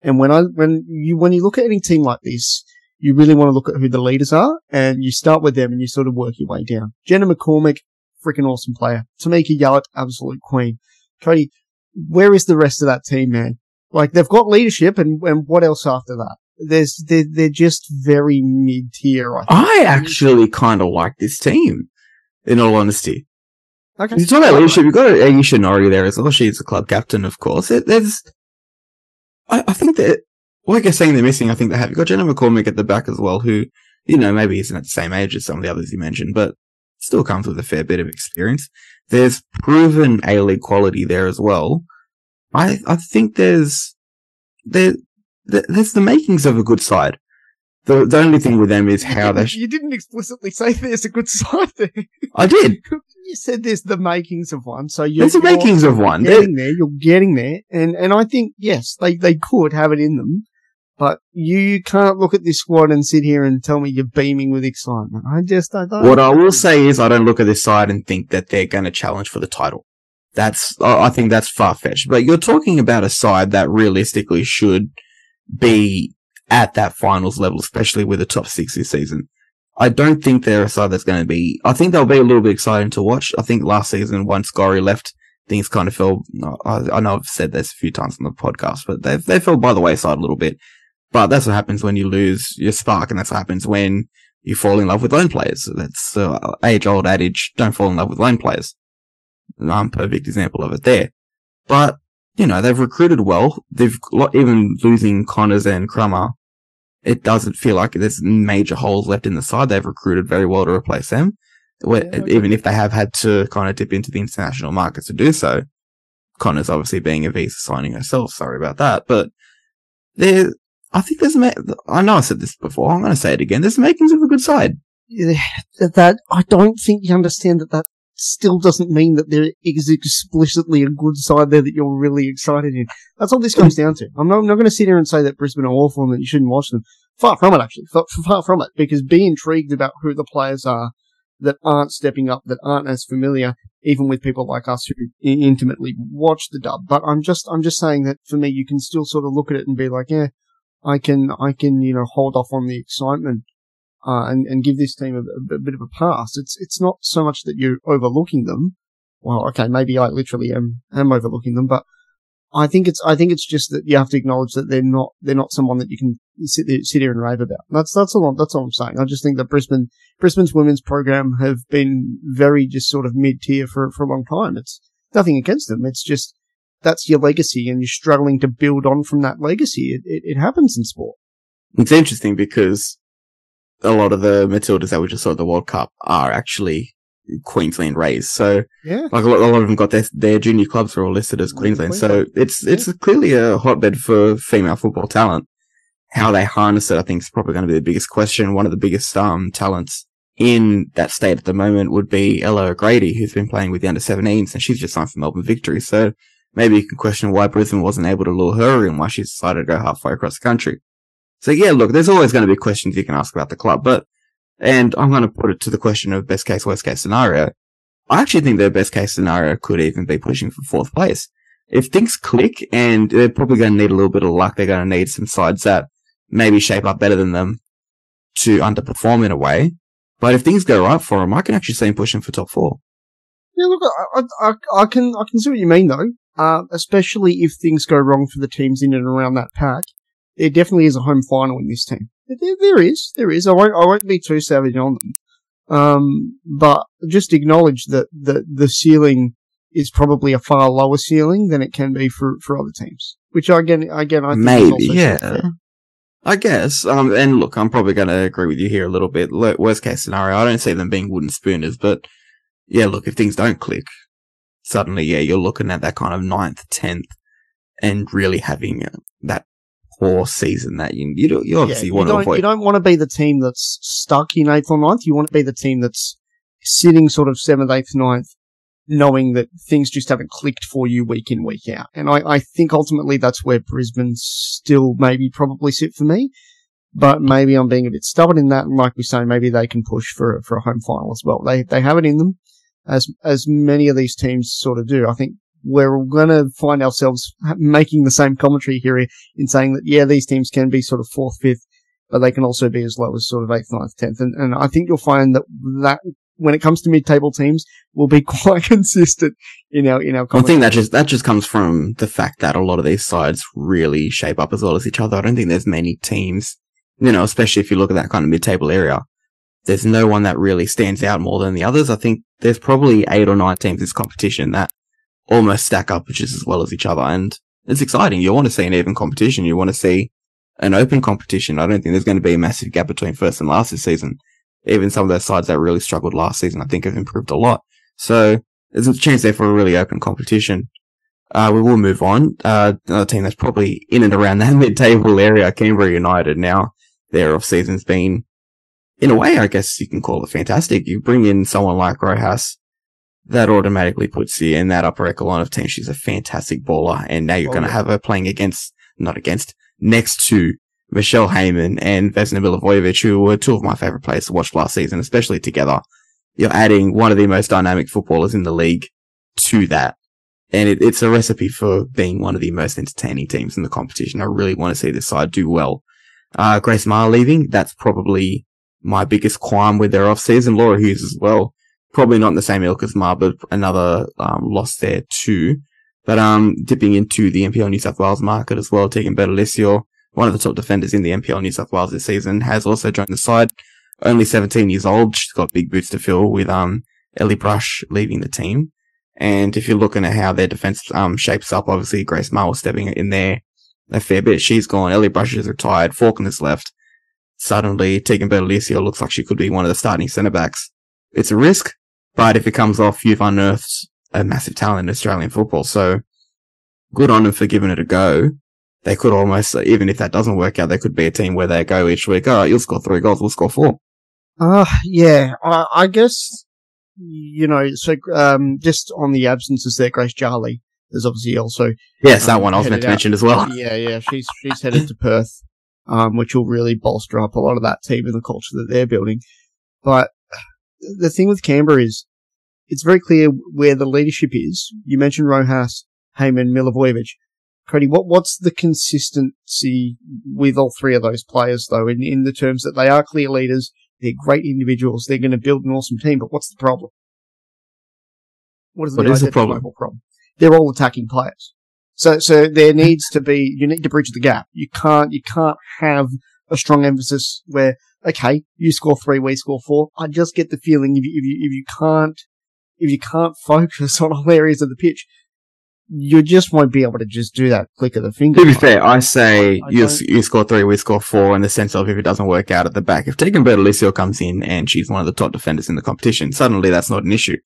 And when I when you when you look at any team like this, you really want to look at who the leaders are, and you start with them and you sort of work your way down. Jenna McCormick, freaking awesome player. Tameka Yallop, absolute queen. Cody, where is the rest of that team, man? Like they've got leadership, and and what else after that? There's they're, they're just very mid tier. I, I, actually kind of like this team, in all honesty. Okay. You talk about leadership. You've got Ayesha Norrie there as well. She's the club captain, of course. It, there's, I, I think that, like you're saying they're missing, I think they have. You've got Jenna McCormick at the back as well, who, you know, maybe isn't at the same age as some of the others you mentioned, but still comes with a fair bit of experience. There's proven A League quality there as well. I I think there's there there's the makings of a good side. The the only thing with them is how they. Sh- you didn't explicitly say there's a good side there. I did. you said there's the makings of one, so you're, there's the makings of one. Getting there, you're getting there, and and I think yes, they they could have it in them, but you can't look at this squad and sit here and tell me you're beaming with excitement. I just I don't. What I will say is, I don't look at this side and think that they're going to challenge for the title. That's I think that's far fetched. But you're talking about a side that realistically should be at that finals level, especially with the top six this season. I don't think they're a side that's going to be. I think they'll be a little bit exciting to watch. I think last season, once Gorry left, things kind of fell. I, know I've said this a few times on the podcast, but they they fell by the wayside a little bit. But that's what happens when you lose your spark, and that's what happens when you fall in love with loan players. That's uh, age old adage: don't fall in love with loan players. I'm perfect example of it there. But you know they've recruited well. They've even losing Connors and Crummer. It doesn't feel like there's major holes left in the side. They've recruited very well to replace them. Yeah, even if they have had to kind of dip into the international markets to do so. Connors obviously being a visa signing herself. Sorry about that, but there, I think there's, I know I said this before. I'm going to say it again. There's makings of a good side. Yeah, that I don't think you understand that that still doesn't mean that there is explicitly a good side there that you're really excited in. That's all this comes down to. I'm not, I'm not going to sit here and say that Brisbane are awful and that you shouldn't watch them. Far from it, actually. Far, far from it. Because be intrigued about who the players are that aren't stepping up, that aren't as familiar, even with people like us who intimately watch the dub. But I'm just, I'm just saying that for me, you can still sort of look at it and be like, yeah, I can, I can, you know, hold off on the excitement, uh, and, and give this team a, a, bit of a pass. It's, it's not so much that you're overlooking them. Well, okay, maybe I literally am, am overlooking them, but I think it's, I think it's just that you have to acknowledge that they're not, they're not someone that you can sit there, sit here and rave about. That's, that's all, that's all I'm saying. I just think that Brisbane, Brisbane's women's program have been very just sort of mid tier for, for a long time. It's nothing against them. It's just, that's your legacy and you're struggling to build on from that legacy. It, it, it happens in sport. It's interesting because a lot of the Matildas that we just saw at the World Cup are actually Queensland raised. So, yeah, like a lot, a lot of them got their, their junior clubs are all listed as Queensland. Queensland. So it's, it's yeah. clearly a hotbed for female football talent. How they harness it, I think is probably going to be the biggest question. One of the biggest, um, talents in that state at the moment would be Ella O'Grady, who's been playing with the under 17s and she's just signed for Melbourne Victory. So maybe you can question why Brisbane wasn't able to lure her in, why she decided to go halfway across the country. So yeah, look, there's always going to be questions you can ask about the club, but, and I'm going to put it to the question of best case, worst case scenario. I actually think their best case scenario could even be pushing for fourth place. If things click and they're probably going to need a little bit of luck, they're going to need some sides that maybe shape up better than them to underperform in a way. But if things go right for them, I can actually see them pushing for top four. Yeah, look, I, I, I can, I can see what you mean though. Uh, especially if things go wrong for the teams in and around that pack. There definitely is a home final in this team. There, there is, there is. I won't, I won't be too savage on them. Um, but just acknowledge that the, the ceiling is probably a far lower ceiling than it can be for, for other teams. Which again, again, I think maybe, yeah. I guess. Um, and look, I'm probably going to agree with you here a little bit. Worst case scenario, I don't see them being wooden spooners, but yeah, look, if things don't click, suddenly, yeah, you're looking at that kind of ninth, tenth, and really having uh, that poor season that you you, you obviously yeah, want to avoid. You don't want to be the team that's stuck in eighth or ninth. You want to be the team that's sitting sort of seventh, eighth, ninth, knowing that things just haven't clicked for you week in, week out. And I, I think ultimately that's where Brisbane still maybe probably sit for me. But maybe I'm being a bit stubborn in that. And like we say, maybe they can push for, for a home final as well. They, they have it in them as as many of these teams sort of do. I think we're going to find ourselves making the same commentary here in saying that yeah, these teams can be sort of fourth, fifth, but they can also be as low as sort of eighth, ninth, tenth, and, and I think you'll find that that when it comes to mid-table teams, will be quite consistent in our in our. I think that just that just comes from the fact that a lot of these sides really shape up as well as each other. I don't think there's many teams, you know, especially if you look at that kind of mid-table area, there's no one that really stands out more than the others. I think there's probably eight or nine teams in this competition that almost stack up just as well as each other. And it's exciting. You want to see an even competition. You want to see an open competition. I don't think there's going to be a massive gap between first and last this season. Even some of those sides that really struggled last season, I think have improved a lot. So there's a chance there for a really open competition. Uh, we will move on. Uh, another team that's probably in and around that mid-table area, Canberra United. Now their off season's been, in a way, I guess you can call it fantastic. You bring in someone like Rojas, that automatically puts you in that upper echelon of team. She's a fantastic baller, and now you're oh, going to yeah. have her playing against, not against, next to Michelle Heyman and Vesna Milivojevic, who were two of my favorite players to watch last season, especially together. You're adding one of the most dynamic footballers in the league to that. And it, it's a recipe for being one of the most entertaining teams in the competition. I really want to see this side do well. Uh, Grace Maher leaving, that's probably my biggest qualm with their off season. Laura Hughes as well. Probably not in the same ilk as Maher, but another, um, loss there too. But, um, dipping into the NPL New South Wales market as well, Tegan Bertolissio, one of the top defenders in the NPL New South Wales this season, has also joined the side. Only 17 years old. She's got big boots to fill with, um, Ellie Brush leaving the team. And if you're looking at how their defense um, shapes up, obviously Grace Maher stepping in there a fair bit. She's gone. Ellie Brush is retired. Faulkner's left. Suddenly, Tegan Bertolissio looks like she could be one of the starting centre backs. It's a risk, but if it comes off, you've unearthed a massive talent in Australian football. So good on them for giving it a go. They could almost, even if that doesn't work out, they could be a team where they go each week. All right, you'll score three goals. We'll score four. Uh, yeah, I, I guess you know, so um, just on the absences there, Grace Jale. is obviously also yes, um, that one I was meant to mention as well. Yeah, yeah, she's she's headed to Perth, um, which will really bolster up a lot of that team and the culture that they're building. But the thing with Canberra is, it's very clear where the leadership is. You mentioned Rojas, Heyman, Milivojevic. Cody, what what's the consistency with all three of those players though, in in the terms that they are clear leaders, they're great individuals. They're going to build an awesome team. But what's the problem? What is the, what is the problem? problem? They're all attacking players. So, so there needs to be, you need to bridge the gap. You can't, you can't have a strong emphasis where, okay, you score three, we score four. I just get the feeling if you, if you, if you can't, if you can't focus on all areas of the pitch, you just won't be able to just do that click of the finger. To be fair, I say I you, you score three, we score four in the sense of if it doesn't work out at the back. If Tegan Bertolissio comes in and she's one of the top defenders in the competition, suddenly that's not an issue.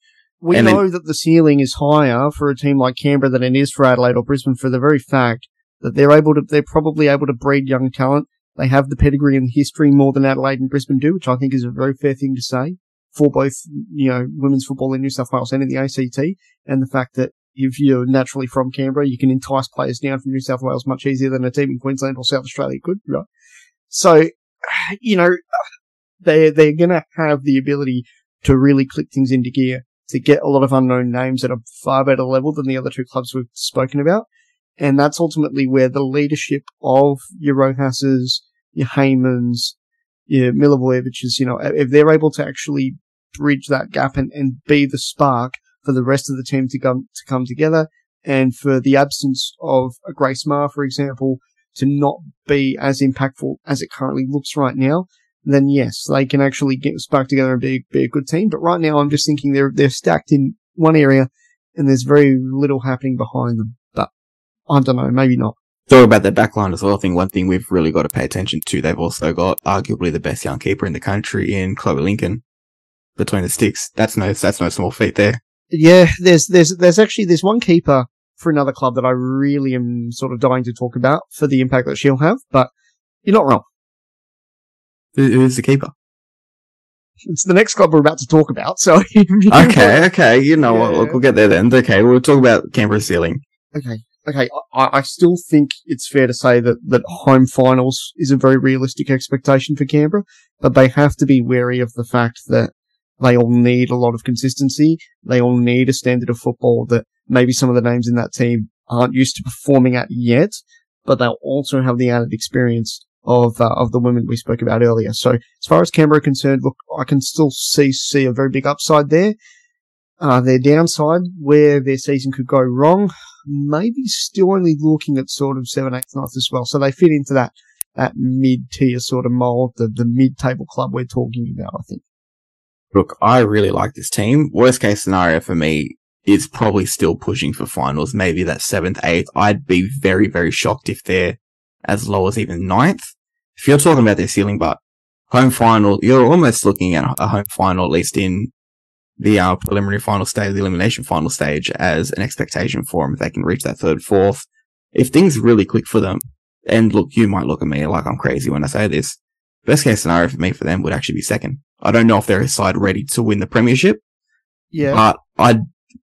We and know then, that the ceiling is higher for a team like Canberra than it is for Adelaide or Brisbane for the very fact that they're able to, they're probably able to breed young talent. They have the pedigree and history more than Adelaide and Brisbane do, which I think is a very fair thing to say for both, you know, women's football in New South Wales and in the ACT, and the fact that if you're naturally from Canberra, you can entice players down from New South Wales much easier than a team in Queensland or South Australia could, right? So, you know, they they're gonna have the ability to really click things into gear to get a lot of unknown names at a far better level than the other two clubs we've spoken about. And that's ultimately where the leadership of your Rojas's, your Heymans, your Milivojevic's, you know, if they're able to actually bridge that gap and, and be the spark for the rest of the team to come to come together, and for the absence of a Grace Maher, for example, to not be as impactful as it currently looks right now, then yes, they can actually get spark together and be, be a good team. But right now, I'm just thinking they're they're stacked in one area, and there's very little happening behind them. I don't know, maybe not. Talk about their backline as well. I think one thing we've really got to pay attention to, they've also got arguably the best young keeper in the country in Chloe Lincoln between the sticks. That's no, that's no small feat there. Yeah, there's there's there's actually there's one keeper for another club that I really am sort of dying to talk about for the impact that she'll have, but you're not wrong. Who's the keeper? It's the next club we're about to talk about. So okay, okay, you know yeah. what? Look, we'll get there then. Okay, we'll talk about Canberra ceiling. Okay, okay. I, I still think it's fair to say that that home finals is a very realistic expectation for Canberra, but they have to be wary of the fact that they all need a lot of consistency. They all need a standard of football that maybe some of the names in that team aren't used to performing at yet, but they'll also have the added experience of uh, of the women we spoke about earlier. So as far as Canberra are concerned, look, I can still see see a very big upside there. Uh, their downside, where their season could go wrong, maybe still only looking at sort of seven, eighth, ninth as well. So they fit into that that mid tier sort of mold, the the mid table club we're talking about. I think. Look, I really like this team. Worst case scenario for me is probably still pushing for finals, maybe that seventh, eighth. I'd be very, very shocked if they're as low as even ninth. If you're talking about their ceiling, but home final, you're almost looking at a home final, at least in the uh, preliminary final stage, the elimination final stage, as an expectation for them if they can reach that third, fourth. If things really click for them, and look, you might look at me like I'm crazy when I say this. Best case scenario for me for them would actually be second. I don't know if they're a side ready to win the premiership, Yeah. but I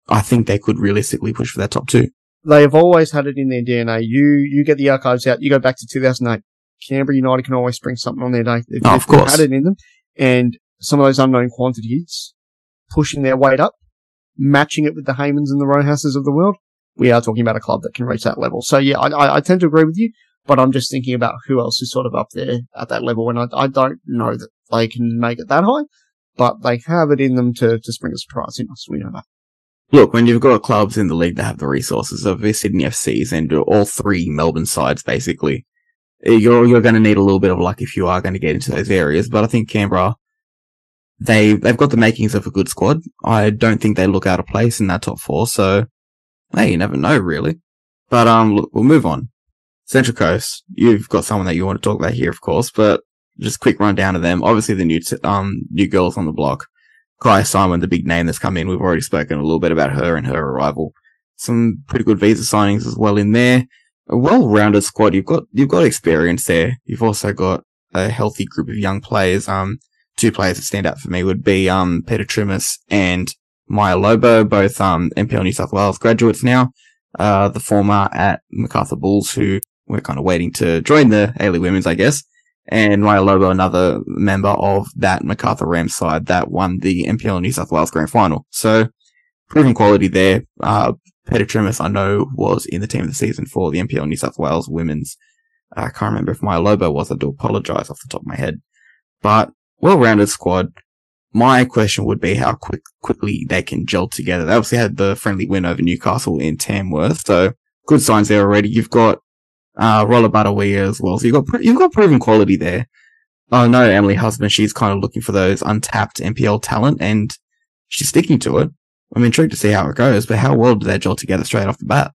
I think they could realistically push for that top two. they have always had it in their DNA. You you get the archives out. You go back to 2008. Canberra United can always bring something on their day. They've, Oh, of course. had it in them, and some of those unknown quantities pushing their weight up, matching it with the Heymans and the Rojas's of the world. We are talking about a club that can reach that level. So yeah, I, I, tend to agree with you, but I'm just thinking about who else is sort of up there at that level, and I, I don't know that they can make it that high, but they have it in them to to spring a surprise in us. We know that. Look, when you've got clubs in the league that have the resources of the Sydney FCs and all three Melbourne sides, basically, you're you're going to need a little bit of luck if you are going to get into those areas. But I think Canberra, they they've got the makings of a good squad. I don't think they look out of place in that top four. So, hey, you never know, really. But um, look, we'll move on. Central Coast, you've got someone that you want to talk about here, of course, but just quick rundown of them. Obviously, the new t- um new girls on the block. Kyah Simon, the big name that's come in. We've already spoken a little bit about her and her arrival. Some pretty good visa signings as well in there. A well-rounded squad. You've got you've got experience there. You've also got a healthy group of young players. Um, two players that stand out for me would be um Peta Trimis and Maya Lobo, both um NPL New South Wales graduates now. Uh, the former at Macarthur Bulls, who we're kind of waiting to join the A-League Women's, I guess and Maya Lobo, another member of that MacArthur Rams side that won the NPL New South Wales Grand Final. So, proven quality there. Uh, Peta Trimis, I know, was in the team of the season for the NPL New South Wales women's. I can't remember if Maya Lobo was. I do apologize off the top of my head. But, well-rounded squad. My question would be how quick, quickly they can gel together. They obviously had the friendly win over Newcastle in Tamworth, so good signs there already. You've got uh, Rolla Badawiya as well. So you've got, you've got proven quality there. I know Emily Husband, she's kind of looking for those untapped NPL talent and she's sticking to it. I'm intrigued to see how it goes, but how well do they gel together straight off the bat?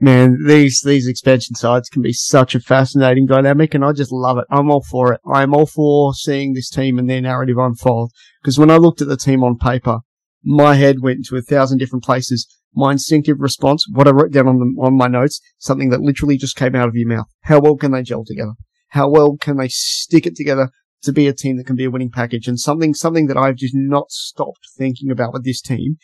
Man, these these expansion sides can be such a fascinating dynamic, and I just love it. I'm all for it. I'm all for seeing this team and their narrative unfold. Because when I looked at the team on paper, my head went to a thousand different places. My instinctive response, what I wrote down on the, on my notes, something that literally just came out of your mouth. How well can they gel together? How well can they stick it together to be a team that can be a winning package? And something something that I've just not stopped thinking about with this team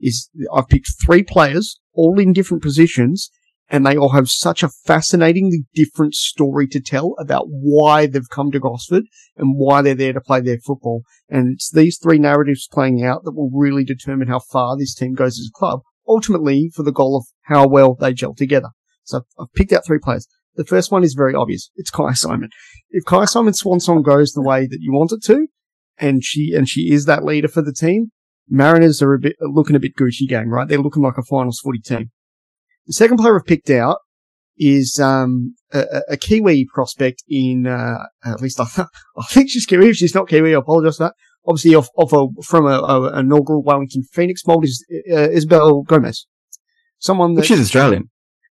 is I've picked three players, all in different positions, and they all have such a fascinatingly different story to tell about why they've come to Gosford and why they're there to play their football. And it's these three narratives playing out that will really determine how far this team goes as a club, ultimately for the goal of how well they gel together. So I've picked out three players. The first one is very obvious. It's Kyah Simon. If Kyah Simon's swan song goes the way that you want it to, and she, and she is that leader for the team, Mariners are a bit, looking a bit Gucci gang, right? They're looking like a finals footy team. The second player I've picked out is um, a, a Kiwi prospect in, uh, at least I, I think she's Kiwi. If she's not Kiwi, I apologise for that. Obviously, off, off a, from a, a, an inaugural Wellington Phoenix mold is uh, Isabel Gomez. Someone that She's Australian.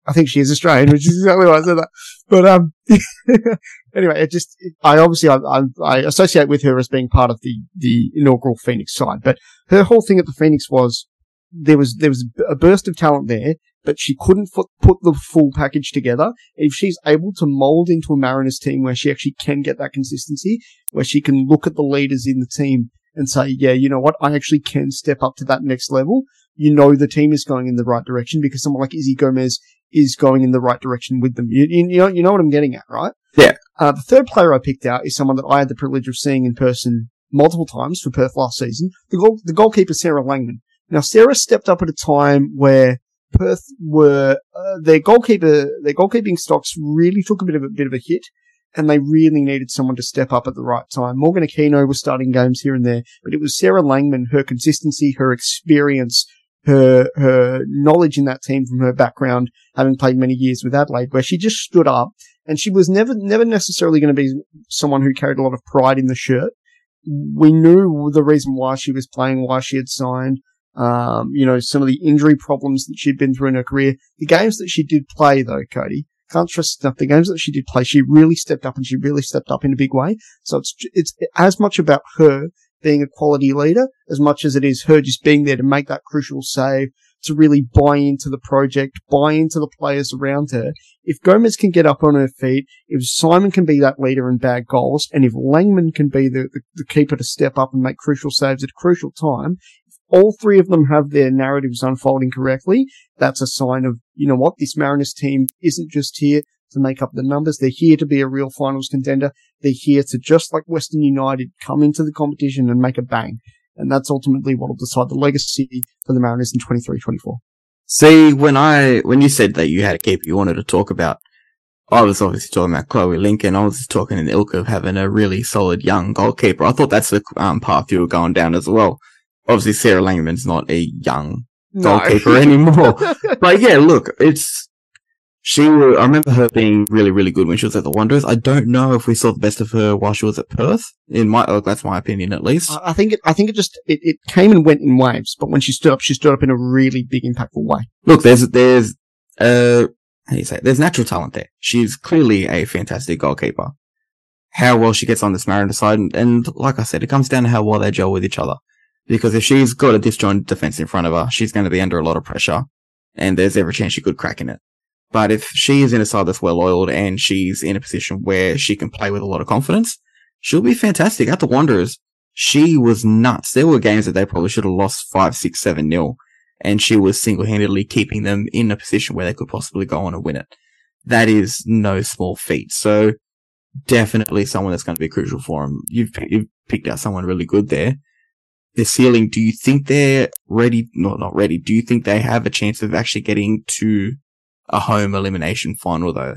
I think she is Australian, which is exactly why I said that. But um, anyway, it just it, I obviously I, I, I associate with her as being part of the the inaugural Phoenix side. But her whole thing at the Phoenix was there was there was a burst of talent there, but she couldn't put put the full package together. If she's able to mold into a Mariners team where she actually can get that consistency, where she can look at the leaders in the team and say, yeah, you know what, I actually can step up to that next level. You know the team is going in the right direction because someone like Izzy Gomez is going in the right direction with them. You, you, you know, you know what I'm getting at, right? Yeah. Uh, the third player I picked out is someone that I had the privilege of seeing in person multiple times for Perth last season. The goal, the goalkeeper Sarah Langman. Now Sarah stepped up at a time where Perth were uh, their goalkeeper, their goalkeeping stocks really took a bit of a bit of a hit, and they really needed someone to step up at the right time. Morgan Aquino was starting games here and there, but it was Sarah Langman, her consistency, her experience, her her knowledge in that team from her background, having played many years with Adelaide, where she just stood up, and she was never never necessarily going to be someone who carried a lot of pride in the shirt. We knew the reason why she was playing, why she had signed. Um, you know, some of the injury problems that she'd been through in her career. The games that she did play, though, Cody, can't stress enough. The games that she did play, she really stepped up and she really stepped up in a big way. So it's it's as much about her being a quality leader as much as it is her just being there to make that crucial save, to really buy into the project, buy into the players around her. If Gomez can get up on her feet, if Simon can be that leader and bag goals, and if Langman can be the, the, the keeper to step up and make crucial saves at a crucial time, if all three of them have their narratives unfolding correctly, that's a sign of, you know what, this Mariners team isn't just here to make up the numbers. They're here to be a real finals contender. They're here to, just like Western United, come into the competition and make a bang. And that's ultimately what will decide the legacy for the Mariners in 23-24. See, when I, when you said that you had a keeper you wanted to talk about, I was obviously talking about Chloe Lincoln. I was talking in the ilk of having a really solid young goalkeeper. I thought that's the um, path you were going down as well. Obviously, Sarah Langman's not a young goalkeeper no. anymore. but yeah, look, it's she, I remember her being really, really good when she was at the Wanderers. I don't know if we saw the best of her while she was at Perth. In my, oh, that's my opinion at least. I think it, I think it just, it, it came and went in waves, but when she stood up, she stood up in a really big, impactful way. Look, there's, there's, uh, how do you say, it? there's natural talent there. She's clearly a fantastic goalkeeper. How well she gets on this Mariner side, and, and like I said, it comes down to how well they gel with each other. Because if she's got a disjointed defense in front of her, she's going to be under a lot of pressure, and there's every chance she could crack in it. But if she is in a side that's well oiled and she's in a position where she can play with a lot of confidence, she'll be fantastic. At the Wanderers, she was nuts. There were games that they probably should have lost five, six, seven nil, and she was single handedly keeping them in a position where they could possibly go on and win it. That is no small feat. So definitely someone that's going to be crucial for them. You've, you've picked out someone really good there. The ceiling, do you think they're ready? No, not ready. Do you think they have a chance of actually getting to a home elimination final though.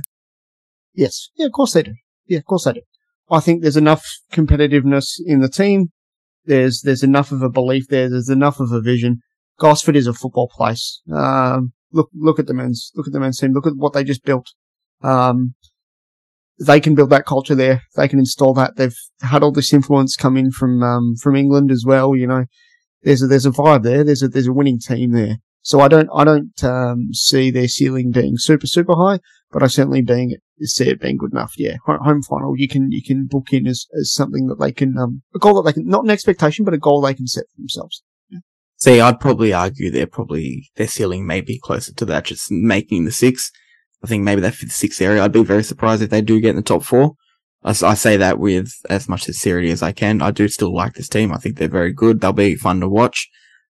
Yes. Yeah, of course they do. Yeah, of course they do. I think there's enough competitiveness in the team. There's, there's enough of a belief there. There's enough of a vision. Gosford is a football place. Um, look, look at the men's, look at the men's team. Look at what they just built. Um, they can build that culture there. They can install that. They've had all this influence come in from, um, from England as well. You know, there's a, there's a vibe there. There's a, there's a winning team there. So I don't, I don't um, see their ceiling being super, super high, but I certainly being see it being good enough. Yeah, home final you can you can book in as, as something that they can um, a goal that they can not an expectation, but a goal they can set for themselves. Yeah. See, I'd probably argue they're probably their ceiling may be closer to that, just making the six. I think maybe that fifth, sixth area. I'd be very surprised if they do get in the top four. I, I say that with as much sincerity as I can. I do still like this team. I think they're very good. They'll be fun to watch.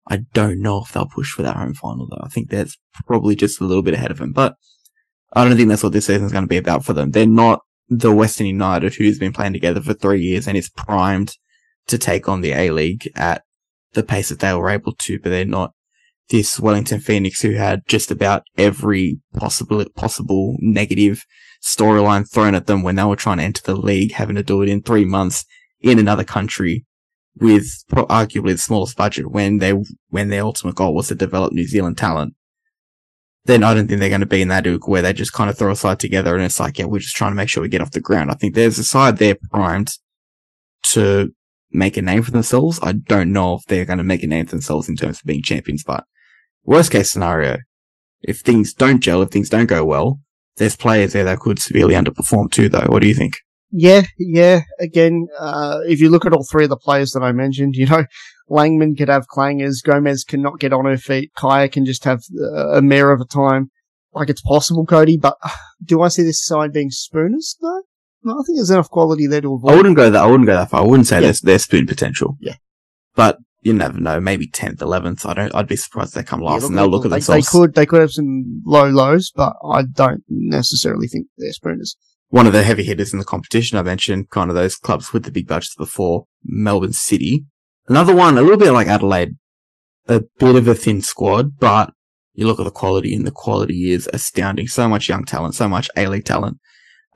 I don't know if they'll push for that home final though. I think that's probably just a little bit ahead of them, but I don't think that's what this season is going to be about for them. They're not the Western United who's been playing together for three years and is primed to take on the A League at the pace that they were able to, but they're not this Wellington Phoenix who had just about every possible, possible negative storyline thrown at them when they were trying to enter the league, having to do it in three months in another country with arguably the smallest budget when they when their ultimate goal was to develop New Zealand talent, then I don't think they're going to be in that ook where they just kind of throw a side together and it's like, yeah, we're just trying to make sure we get off the ground. I think there's a side there primed to make a name for themselves. I don't know if they're going to make a name for themselves in terms of being champions, but worst case scenario, if things don't gel, if things don't go well, there's players there that could severely underperform too, though. What do you think? Yeah, yeah. Again, uh, if you look at all three of the players that I mentioned, you know, Langman could have clangers, Gomez cannot get on her feet, Kyah can just have a mare of a time. Like it's possible, Cody, but do I see this side being spooners? No. No, I think there's enough quality there to avoid. I wouldn't go that. I wouldn't go that far. I wouldn't say yeah. there's there's spoon potential. Yeah, but you never know. Maybe tenth, eleventh. I don't. I'd be surprised if they come last yeah, and they'll look at they, themselves. They could. They could have some low lows, but I don't necessarily think they're spooners one of the heavy hitters in the competition. I mentioned kind of those clubs with the big budgets before Melbourne City. Another one, a little bit like Adelaide, a bit of a thin squad, but you look at the quality and the quality is astounding. So much young talent, so much A-League talent.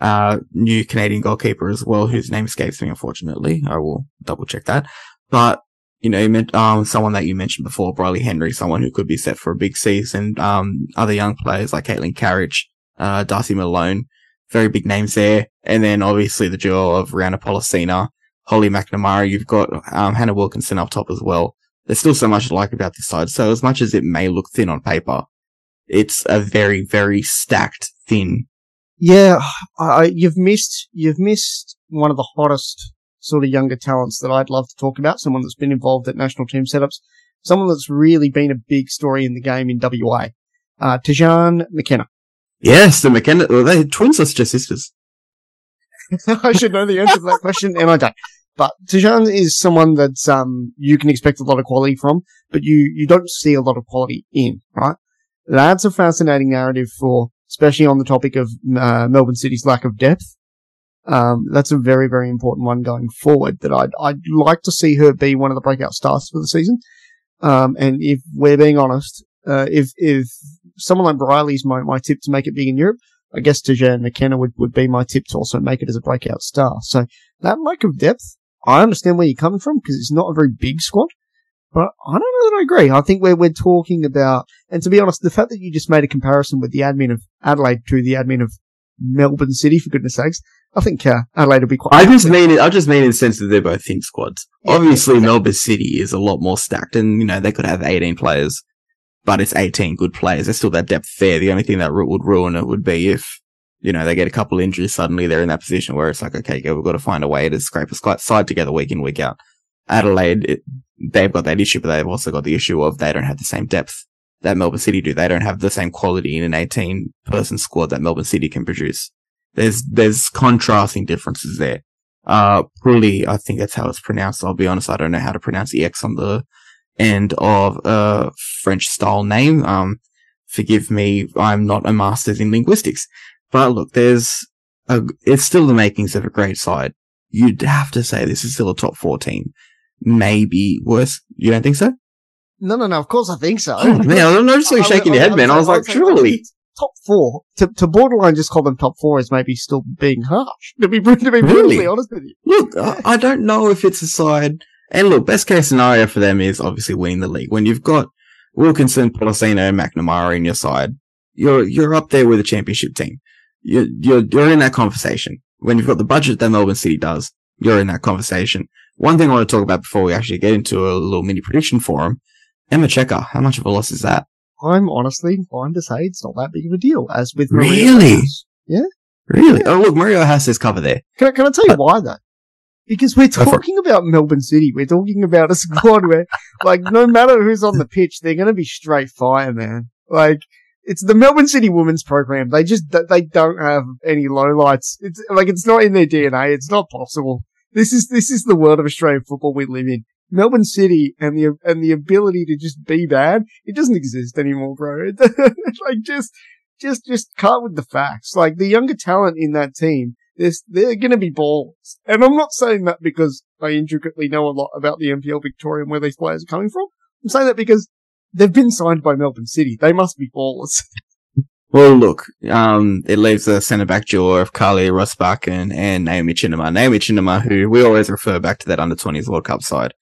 Uh, new Canadian goalkeeper as well, whose name escapes me, unfortunately. I will double check that. But, you know, meant, um, someone that you mentioned before, Bryleeh Henry, someone who could be set for a big season. Um, other young players like Caitlin Carriage, uh, Darcy Malone, very big names there. And then obviously the duo of Rhianna Pollicina, Holly McNamara. You've got um, Hannah Wilkinson up top as well. There's still so much to like about this side. So as much as it may look thin on paper, it's a very, very stacked thin. Yeah, you've missed, you've missed one of the hottest sort of younger talents that I'd love to talk about. Someone that's been involved at national team setups, someone that's really been a big story in the game in WA. Uh, McKenna. Yes, the McKenna, well, they twins or just sisters? I should know the answer to that question, and I don't. But Tijan is someone that um, you can expect a lot of quality from, but you, you don't see a lot of quality in, right? That's a fascinating narrative for, especially on the topic of uh, Melbourne City's lack of depth. Um, that's a very, very important one going forward that I'd, I'd like to see her be one of the breakout stars for the season. Um, and if we're being honest, uh, if, if someone like Bryleeh's my, my tip to make it big in Europe, I guess Tijan McKenna would, would be my tip to also make it as a breakout star. So that lack of depth, I understand where you're coming from because it's not a very big squad. But I don't know that I agree. I think we're, we're talking about, and to be honest, the fact that you just made a comparison with the admin of Adelaide to the admin of Melbourne City, for goodness sakes, I think uh, Adelaide will be quite. I just mean it. I just mean in the sense that they're both thin squads. Yeah, Obviously, yeah, Melbourne City is a lot more stacked, and you know they could have 18 players, but it's 18 good players. There's still that depth there. The only thing that would ruin it would be if you know they get a couple injuries suddenly. They're in that position where it's like, okay, we've got to find a way to scrape a side together week in week out. Adelaide, it, they've got that issue, but they've also got the issue of they don't have the same depth that Melbourne City do. They don't have the same quality in an 18 person squad that Melbourne City can produce. There's, there's contrasting differences there. Uh, Puli, I think that's how it's pronounced. I'll be honest. I don't know how to pronounce the X on the end of a French style name. Um, forgive me. I'm not a master's in linguistics, but look, there's a, it's still the makings of a great side. You'd have to say this is still a top four team. Maybe worse. You don't think so? No, no, no. Of course I think so. Oh, man, I'm you shaking your head, man. I was like, surely top four to, to borderline just call them top four is maybe still being harsh. To be, to be really? brutally honest with you. Look, I, I don't know if it's a side. And look, best case scenario for them is obviously winning the league. When you've got Wilkinson, Pollicina, McNamara in your side, you're you're up there with a championship team. You're you're you're in that conversation. When you've got the budget that Melbourne City does, you're in that conversation. One thing I want to talk about before we actually get into a little mini prediction for him, Emma Checker. How much of a loss is that? I'm honestly inclined to say it's not that big of a deal, as with Maria really, yeah, really. Yeah. Oh, look, Mario has his cover there. Can I, can I tell you but, why though? Because we're talking about Melbourne City. We're talking about a squad where, like, no matter who's on the pitch, they're going to be straight fire, man. Like, it's the Melbourne City Women's Program. They just they don't have any lowlights. It's like it's not in their DNA. It's not possible. This is this is the world of Australian football we live in. Melbourne City and the and the ability to just be bad, it doesn't exist anymore, bro. like just just just cut with the facts. Like the younger talent in that team, they're, they're going to be balls. And I'm not saying that because I intricately know a lot about the NPL Victoria and where these players are coming from. I'm saying that because they've been signed by Melbourne City. They must be ballers. Well, look, um, it leaves the centre back duo of Karly Roestbakken and Naomi Chinama. Naomi Chinama, who we always refer back to that under 20s World Cup side.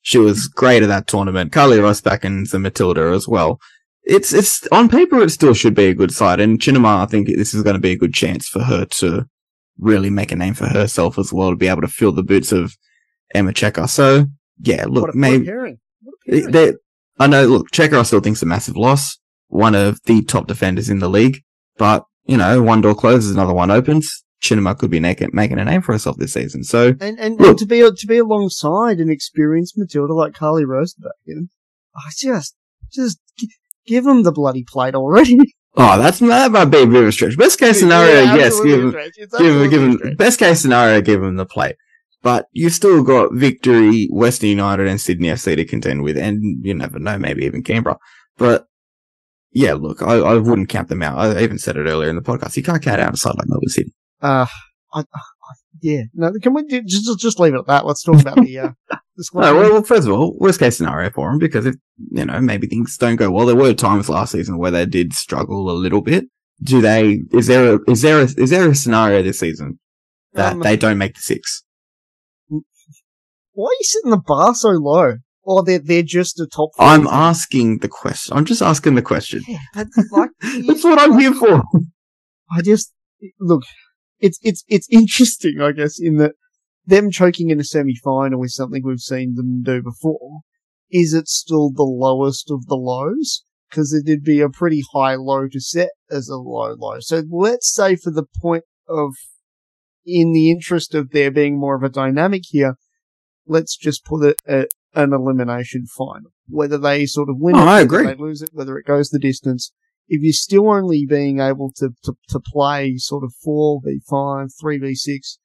She was great at that tournament. Karly Roestbakken's a Matilda as well. It's, it's, on paper, it still should be a good side. And Chinama, I think this is going to be a good chance for her to really make a name for herself as well, to be able to fill the boots of Emma Checker. So, yeah, look, what a, maybe, they, I know, look, Checker I still think's a massive loss. One of the top defenders in the league. But, you know, one door closes, another one opens. Chinama could be making, making a name for herself this season. So, and, and, and to be to be alongside an experienced Matilda like Karly Roestbakken, I just just g- give them the bloody plate already. Oh, that's that might be a bit of a stretch. Best case scenario, yeah, yes, give them, give give them, best case scenario, give them the plate. But you've still got Victory, Western United, and Sydney FC to contend with, and you never know, maybe even Canberra. But yeah, look, I, I wouldn't count them out. I even said it earlier in the podcast. You can't count out a side like Melbourne City. Uh, I, yeah. No, can we do, just just leave it at that? Let's talk about the uh. No, well, well, first of all, worst case scenario for them because if you know maybe things don't go well, there were times last season where they did struggle a little bit. Do they? Is there a is there a, is there a scenario this season that um, they don't make the six? Why are you setting the bar so low? Or they're they're just a top. I'm asking the question. I'm just asking the question. Yeah, that's, like, that's what I'm here for. I just look it's it's it's interesting, I guess, in that them choking in a semi final is something we've seen them do before. Is it still the lowest of the lows? Because it'd be a pretty high low to set as a low low. So let's say for the point of in the interest of there being more of a dynamic here, let's just put it at an elimination final. Whether they sort of win Oh, it, I agree. they lose it, whether it goes the distance. If you're still only being able to, to, to play sort of 4v5, 3v6,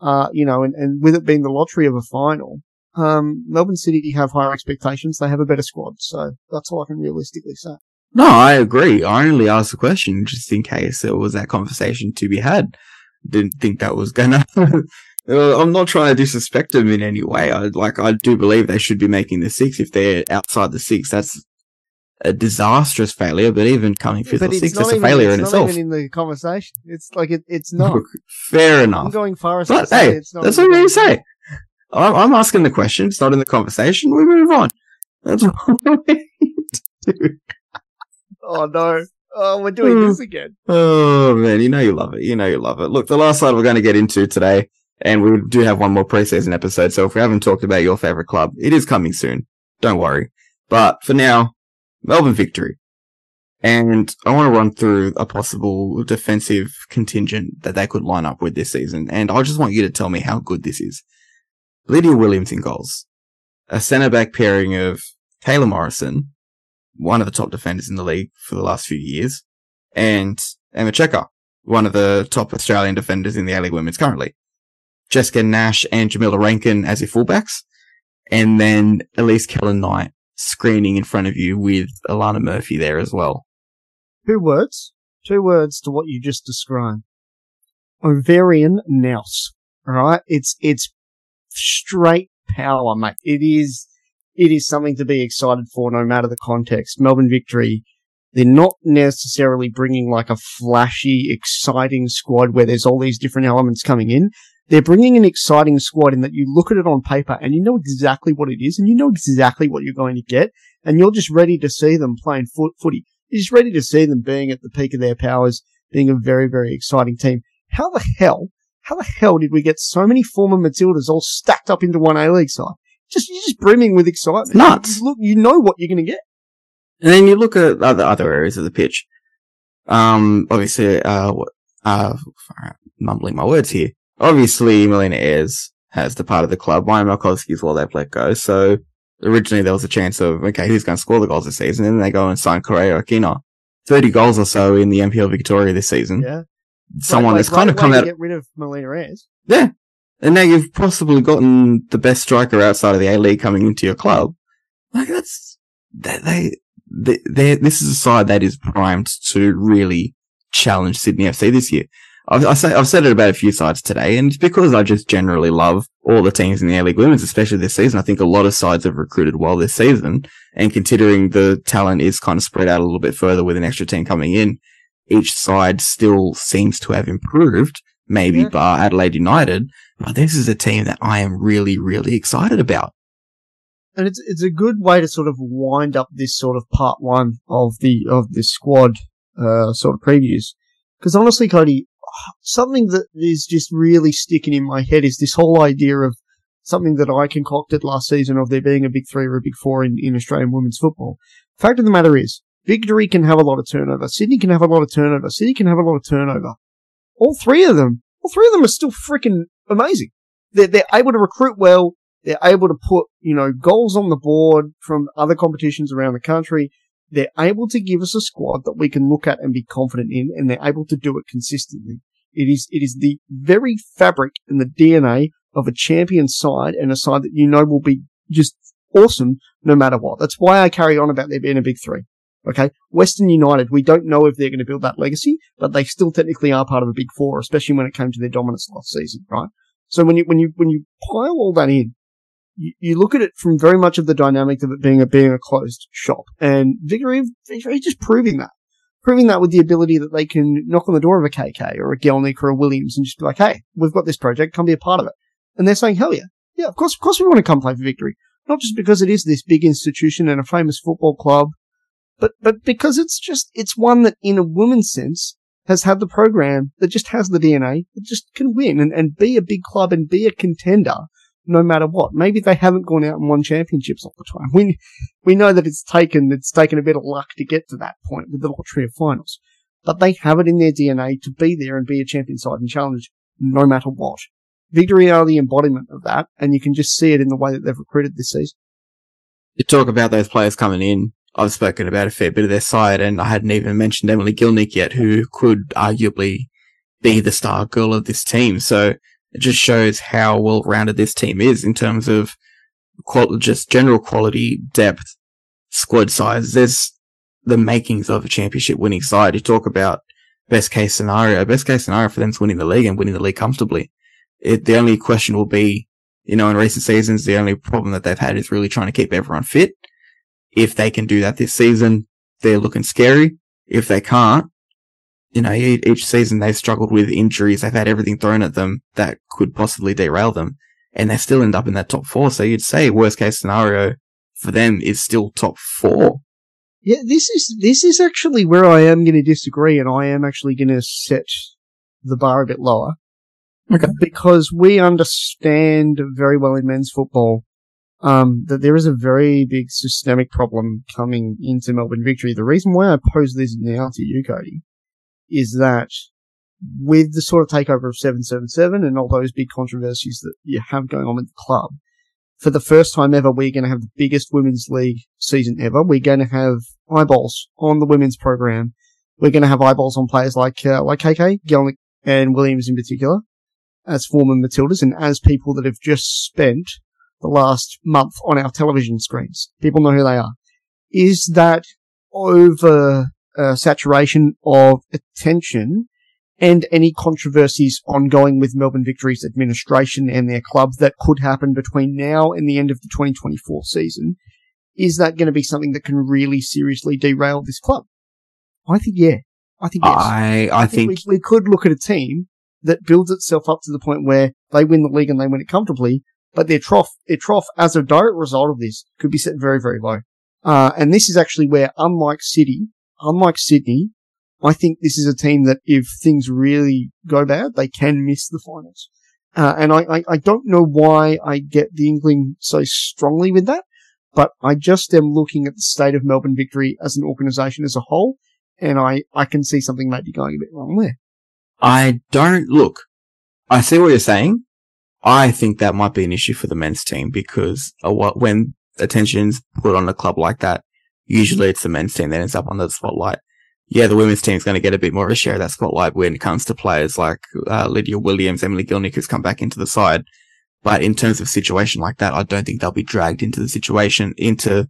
uh, you know, and, and with it being the lottery of a final, um, Melbourne City have higher expectations. They have a better squad. So that's all I can realistically say. No, I agree. I only asked the question just in case there was that conversation to be had. Didn't think that was gonna. I'm not trying to disrespect them in any way. I like. I do believe they should be making the six. If they're outside the six, that's a disastrous failure. But even coming fifth but or it's sixth, not that's a even- failure it's in not itself. even in the conversation. It's like it, it's not. Look, fair I'm enough. going far as to But say hey, it's not. that's what I'm going to say. I'm, I'm asking the question. It's not in the conversation. We move on. That's what we need to do. Oh no! Oh, we're doing this mm. again. Oh man, you know you love it. You know you love it. Look, the last side we're going to get into today, and we do have one more preseason episode. So if we haven't talked about your favorite club, it is coming soon. Don't worry. But for now, Melbourne victory. And I want to run through a possible defensive contingent that they could line up with this season. And I just want you to tell me how good this is. Lydia Williams in goals. A centre back pairing of Taylor Morrison, one of the top defenders in the league for the last few years, and Emma Checker, one of the top Australian defenders in the A-League Women's currently. Jessica Nash and Jamilla Rankin as your fullbacks, and then Elise Kellond-Knight screening in front of you with Alana Murphy there as well. Two words. Two words to what you just described. Ovarian nous. Alright? It's, it's straight power, mate. It is, it is something to be excited for no matter the context. Melbourne victory. They're not necessarily bringing like a flashy, exciting squad where there's all these different elements coming in. They're bringing an exciting squad in that you look at it on paper and you know exactly what it is and you know exactly what you're going to get and you're just ready to see them playing foot footy. You're just ready to see them being at the peak of their powers, being a very, very exciting team. How the hell, how the hell did we get so many former Matildas all stacked up into one A-League side? Just, you're just brimming with excitement. Nuts. You Look, you know what you're going to get. And then you look at other other areas of the pitch. Um, obviously, uh, uh, mumbling my words here. Obviously, Melina Ayres has departed the club. Ryan Malkowski's well they've let go. So originally there was a chance of okay, who's going to score the goals this season? And then they go and sign Correa Aquino. Thirty goals or so in the NPL Victoria this season. Yeah. Someone Great- that's great kind of way come out. Get rid of Melina Ayres. Yeah. And now you've possibly gotten the best striker outside of the A League coming into your club. Like that's, that they, they, they, this is a side that is primed to really challenge Sydney FC this year. I've, I say, I've said it about a few sides today, and it's because I just generally love all the teams in the A League Women's, especially this season. I think a lot of sides have recruited well this season, and considering the talent is kind of spread out a little bit further with an extra team coming in, each side still seems to have improved, maybe Yeah. bar Adelaide United, but this is a team that I am really, really excited about. and it's it's a good way to sort of wind up this sort of part one of the of the squad uh, sort of previews. Because honestly, Cody, something that is just really sticking in my head is this whole idea of something that I concocted last season of there being a big three or a big four in, in Australian women's football. Fact of the matter is, Victory can have a lot of turnover. Sydney can have a lot of turnover. City can have a lot of turnover. All three of them, all three of them are still freaking amazing. They're, they're able to recruit well. They're able to put, you know, goals on the board from other competitions around the country. They're able to give us a squad that we can look at and be confident in, and they're able to do it consistently. It is, it is the very fabric and the DNA of a champion side and a side that you know will be just awesome no matter what. That's why I carry on about there being a big three. Okay. Western United, we don't know if they're going to build that legacy, but they still technically are part of a big four, especially when it came to their dominance last season, right? So when you, when you, when you pile all that in, you, look at it from very much of the dynamic of it being a, being a closed shop and Victory, Victory just proving that. Proving that with the ability that they can knock on the door of a KK or a Gielnik or a Williams and just be like, hey, we've got this project, come be a part of it. And they're saying, hell yeah. Yeah, of course, of course we want to come play for Victory. Not just because it is this big institution and a famous football club, but, but because it's just, it's one that in a woman's sense has had the program that just has the DNA that just can win and, and be a big club and be a contender no matter what. Maybe they haven't gone out and won championships all the time. We, we know that it's taken, it's taken a bit of luck to get to that point with the lottery of finals, but they have it in their DNA to be there and be a champion side and challenge no matter what. Victory are the embodiment of that, and you can just see it in the way that they've recruited this season. You talk about those players coming in. I've spoken about a fair bit of their side, and I hadn't even mentioned Emily Gielnik yet, who could arguably be the star girl of this team. So it just shows how well rounded this team is in terms of qual- just general quality, depth, squad size. There's the makings of a championship winning side. You talk about best case scenario. Best case scenario for them is winning the league and winning the league comfortably. It, the only question will be, you know, in recent seasons, the only problem that they've had is really trying to keep everyone fit. If they can do that this season, they're looking scary. If they can't, you know, each season they've struggled with injuries. They've had everything thrown at them that could possibly derail them and they still end up in that top four. So you'd say worst case scenario for them is still top four. Yeah, this is this is actually where I am going to disagree, and I am actually going to set the bar a bit lower. Okay. Because we understand very well in men's football um, that there is a very big systemic problem coming into Melbourne Victory. The reason why I pose this now to you, Cody, is that with the sort of takeover of 777 and all those big controversies that you have going on with the club, for the first time ever, we're going to have the biggest women's league season ever. We're going to have eyeballs on the women's program. We're going to have eyeballs on players like, uh, like KK, Gielnik, and Williams in particular, as former Matildas and as people that have just spent the last month on our television screens. People know who they are. Is that over uh, saturation of attention and any controversies ongoing with Melbourne Victory's administration and their club that could happen between now and the end of the 2024 season, is that going to be something that can really seriously derail this club? I think yeah. I think yes. I, I, I think, think we, we could look at a team that builds itself up to the point where they win the league and they win it comfortably, but their trough, their trough as a direct result of this could be set very, very low. Uh, and this is actually where, unlike City, unlike Sydney, I think this is a team that if things really go bad, they can miss the finals. Uh, and I, I, I, don't know why I get the inkling so strongly with that, but I just am looking at the state of Melbourne Victory as an organisation as a whole, and I, I can see something maybe going a bit wrong there. I don't look. I see what you're saying. I think that might be an issue for the men's team because when attention's put on a club like that, usually it's the men's team that ends up under the spotlight yeah, the women's team is going to get a bit more of a share of that spotlight when it comes to players like uh, Lydia Williams, Emily Gielnik, who's come back into the side. But in terms of a situation like that, I don't think they'll be dragged into the situation, into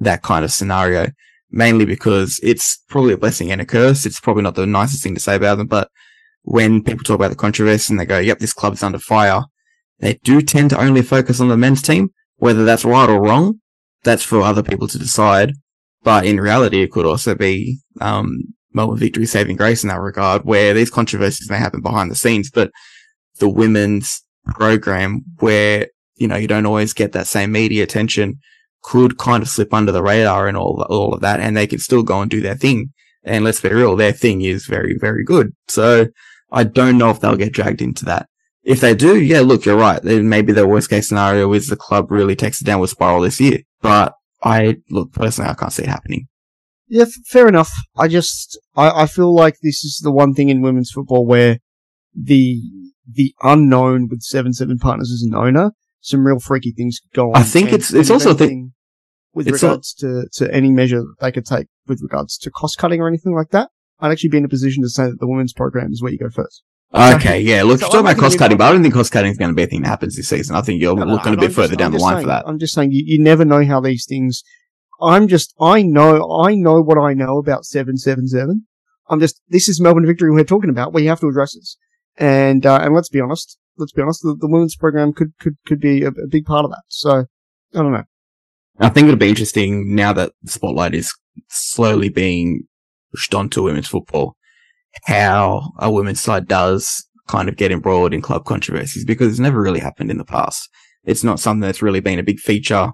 that kind of scenario, mainly because it's probably a blessing and a curse. It's probably not the nicest thing to say about them, but when people talk about the controversy and they go, yep, this club's under fire, they do tend to only focus on the men's team. Whether that's right or wrong, that's for other people to decide. But in reality, it could also be um, Melbourne Victory saving grace in that regard, where these controversies may happen behind the scenes, but the women's program, where you know you don't always get that same media attention, could kind of slip under the radar and all all of that, and they can still go and do their thing. And let's be real, their thing is very very good. So I don't know if they'll get dragged into that. If they do, yeah, look, you're right. Maybe the worst case scenario is the club really takes a downward spiral this year. But I look personally, I can't see it happening. Yeah, f- fair enough. I just I, I feel like this is the one thing in women's football where the the unknown with seven seven partners as an owner, some real freaky things could go on. I think and, it's it's also a thing with regards to to any measure that they could take with regards to cost cutting or anything like that. I'd actually be in a position to say that the women's program is where you go first. Okay, yeah. Look, so you're talking about cost cutting, but I don't think cost cutting is going to be a thing that happens this season. I think you're no, looking no, a bit I'm further just, down the line saying, for that. I'm just saying you, you never know how these things. I'm just, I know, I know what I know about 777. I'm just, this is Melbourne Victory we're talking about. We have to address this. And, uh, and let's be honest, let's be honest, the, the women's program could, could, could be a, a big part of that. So, I don't know. I think it'll be interesting now that the spotlight is slowly being pushed onto women's football, how a women's side does kind of get embroiled in club controversies because it's never really happened in the past. It's not something that's really been a big feature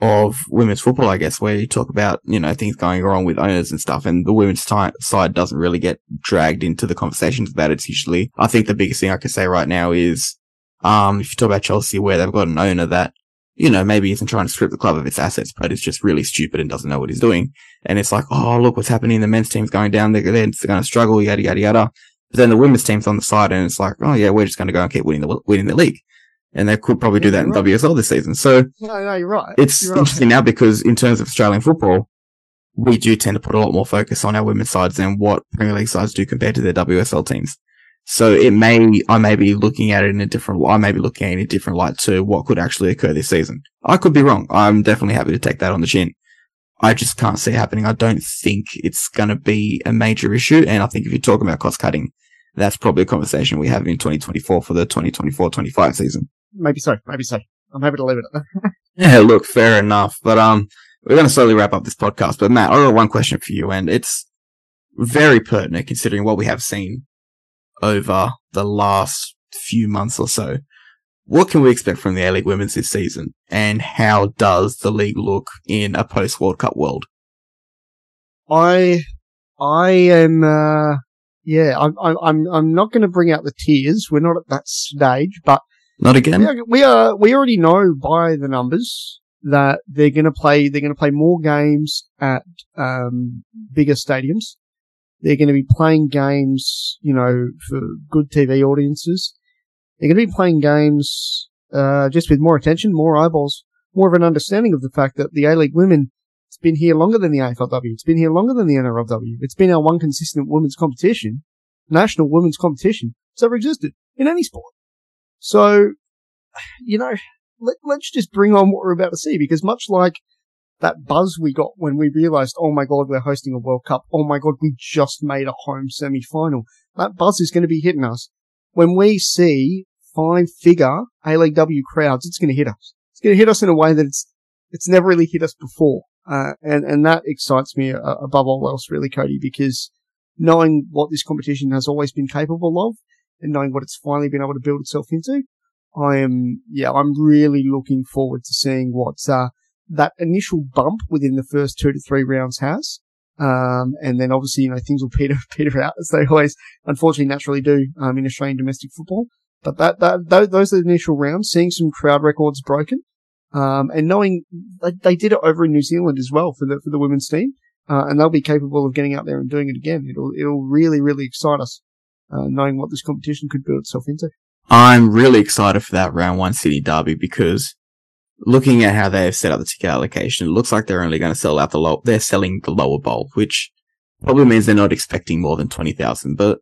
of women's football, I guess, where you talk about, you know, things going wrong with owners and stuff. And the women's t- side doesn't really get dragged into the conversations about it. It's usually, I think the biggest thing I could say right now is, um, if you talk about Chelsea where they've got an owner that, you know, maybe isn't trying to strip the club of its assets, but it's just really stupid and doesn't know what he's doing. And it's like, oh, look what's happening. The men's team's going down. They're, they're going to struggle, yada, yada, yada But then the women's team's on the side and it's like, oh yeah, we're just going to go and keep winning the, winning the league. And they could probably do that in right. WSL this season. So No, no, you're right. it's You're right. interesting now because in terms of Australian football, we do tend to put a lot more focus on our women's sides than what Premier League sides do compared to their WSL teams. So it may, I may be looking at it in a different, I may be looking at it in a different light to what could actually occur this season. I could be wrong. I'm definitely happy to take that on the chin. I just can't see it happening. I don't think it's going to be a major issue. And I think if you're talking about cost cutting, that's probably a conversation we have in 2024 for the 2024-25 season. Maybe so. Maybe so. I'm happy to leave it at that. Yeah, look, fair enough. But um, we're going to slowly wrap up this podcast. But Matt, I got one question for you, and it's very pertinent considering what we have seen over the last few months or so. What can we expect from the A League Women's this season, and how does the league look in a post World Cup world? I, I am, uh, yeah, I'm, I'm, I'm, not going to bring out the tears. We're not at that stage, but Not again. we are, we are, we already know by the numbers that they're going to play, they're going to play more games at, um, bigger stadiums. They're going to be playing games, you know, for good TV audiences. They're going to be playing games, uh, just with more attention, more eyeballs, more of an understanding of the fact that the A-League women it's been here longer than the AFLW. It's been here longer than the NRLW. It's been our one consistent women's competition, national women's competition that's ever existed in any sport. So, you know, let, let's just bring on what we're about to see because much like that buzz we got when we realized, oh my god, we're hosting a World Cup. Oh my god, we just made a home semi-final. That buzz is going to be hitting us. When we see five figure A-League W crowds, it's going to hit us. It's going to hit us in a way that it's, it's never really hit us before. Uh, and, and that excites me uh, above all else, really, Cody, because knowing what this competition has always been capable of and knowing what it's finally been able to build itself into, I am, yeah, I'm really looking forward to seeing what, uh, that initial bump within the first two to three rounds has. Um, and then obviously, you know, things will peter, peter out as they always, unfortunately, naturally do, um, in Australian domestic football. But that, that, those, are the initial rounds, seeing some crowd records broken. Um, and knowing they did it over in New Zealand as well for the, for the women's team. Uh, and they'll be capable of getting out there and doing it again. It'll, it'll really, really excite us, uh, knowing what this competition could build itself into. I'm really excited for that round one city derby because looking at how they've set up the ticket allocation, it looks like they're only going to sell out the low, they're selling the lower bowl, which probably means they're not expecting more than 20,000, but,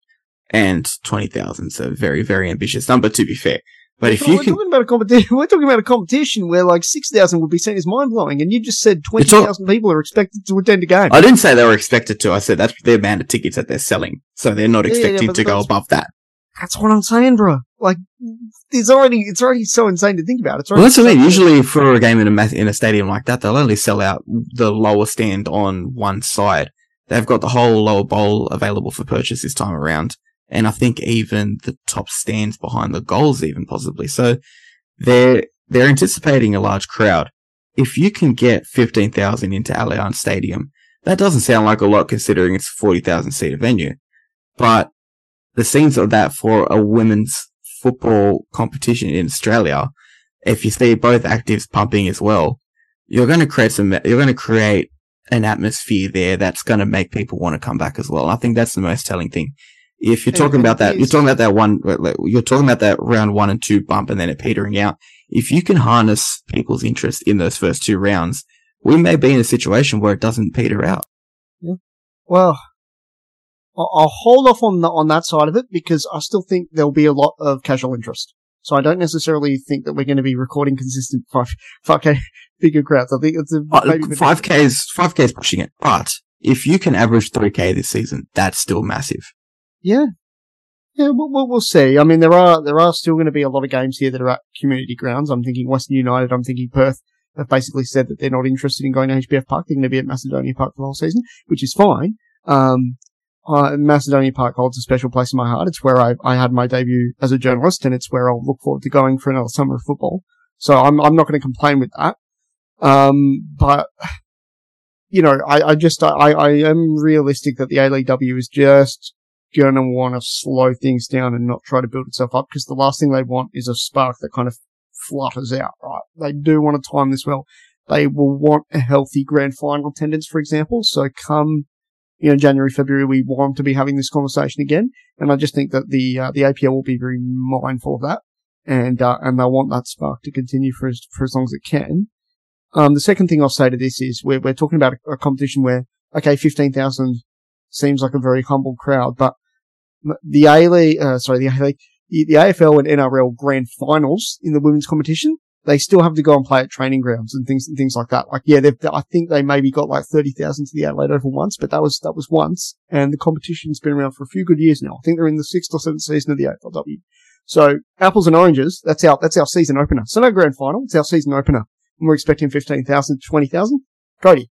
and 20,000 is a very, very ambitious number to be fair. But if you we're can, talking about a competition, we're talking about a competition where like 6,000 would be seen as mind blowing. And you just said 20,000 people are expected to attend a game. I didn't say they were expected to, I said that's the amount of tickets that they're selling. So they're not Yeah, yeah, expecting but to go above that. That's what I'm saying, bro. Like, it's already, it's already so insane to think about. It's Well, that's what I mean. Usually for a game in a ma- in a stadium like that, they'll only sell out the lower stand on one side. They've got the whole lower bowl available for purchase this time around, and I think even the top stands behind the goals, even possibly. So they're they're anticipating a large crowd. If you can get fifteen thousand into Allianz Stadium, that doesn't sound like a lot considering it's a forty thousand seat venue, but the scenes of that for a women's football competition in Australia if you see both actives pumping as well, you're going to create some, you're going to create an atmosphere there that's going to make people want to come back as well. I think that's the most telling thing. If you're talking about that, you're talking about that one, you're talking about that round one and two bump and then it petering out. If you can harness people's interest in those first two rounds, we may be in a situation where it doesn't peter out. Yeah. Well, I'll hold off on the, on that side of it because I still think there'll be a lot of casual interest. So I don't necessarily think that we're going to be recording consistent five, 5k bigger crowds. I think it's a, Uh, maybe- 5k is, 5k is pushing it. But if you can average 3k this season, that's still massive. Yeah. Yeah, we'll, we'll, we'll see. I mean, there are, there are still going to be a lot of games here that are at community grounds. I'm thinking Western United. I'm thinking Perth have basically said that they're not interested in going to HBF Park. They're going to be at Macedonia Park for the whole season, which is fine. Um, uh, Macedonia Park holds a special place in my heart. It's where I, I had my debut as a journalist and it's where I'll look forward to going for another summer of football. So I'm, I'm not going to complain with that. Um, but, you know, I, I just, I, I am realistic that the A-League-W is just gonna want to slow things down and not try to build itself up because the last thing they want is a spark that kind of flutters out, right? They do want to time this well. They will want a healthy grand final attendance, for example. So come you know, January, February, we want to be having this conversation again. And I just think that the, uh, the APL will be very mindful of that. And, uh, and they'll want that spark to continue for as, for as long as it can. Um, the second thing I'll say to this is we're, we're talking about a, a competition where, okay, 15,000 seems like a very humble crowd, but the A League, uh, sorry, the A League, the, the AFL and NRL grand finals in the women's competition, they still have to go and play at training grounds and things and things like that. Like, yeah, I think they maybe got like 30,000 to the Adelaide Oval once, but that was, that was once. And the competition's been around for a few good years now. I think they're in the sixth or seventh season of the AFLW. So apples and oranges, that's our, that's our season opener. So no grand final, it's our season opener. And we're expecting 15,000 to 20,000. Cody,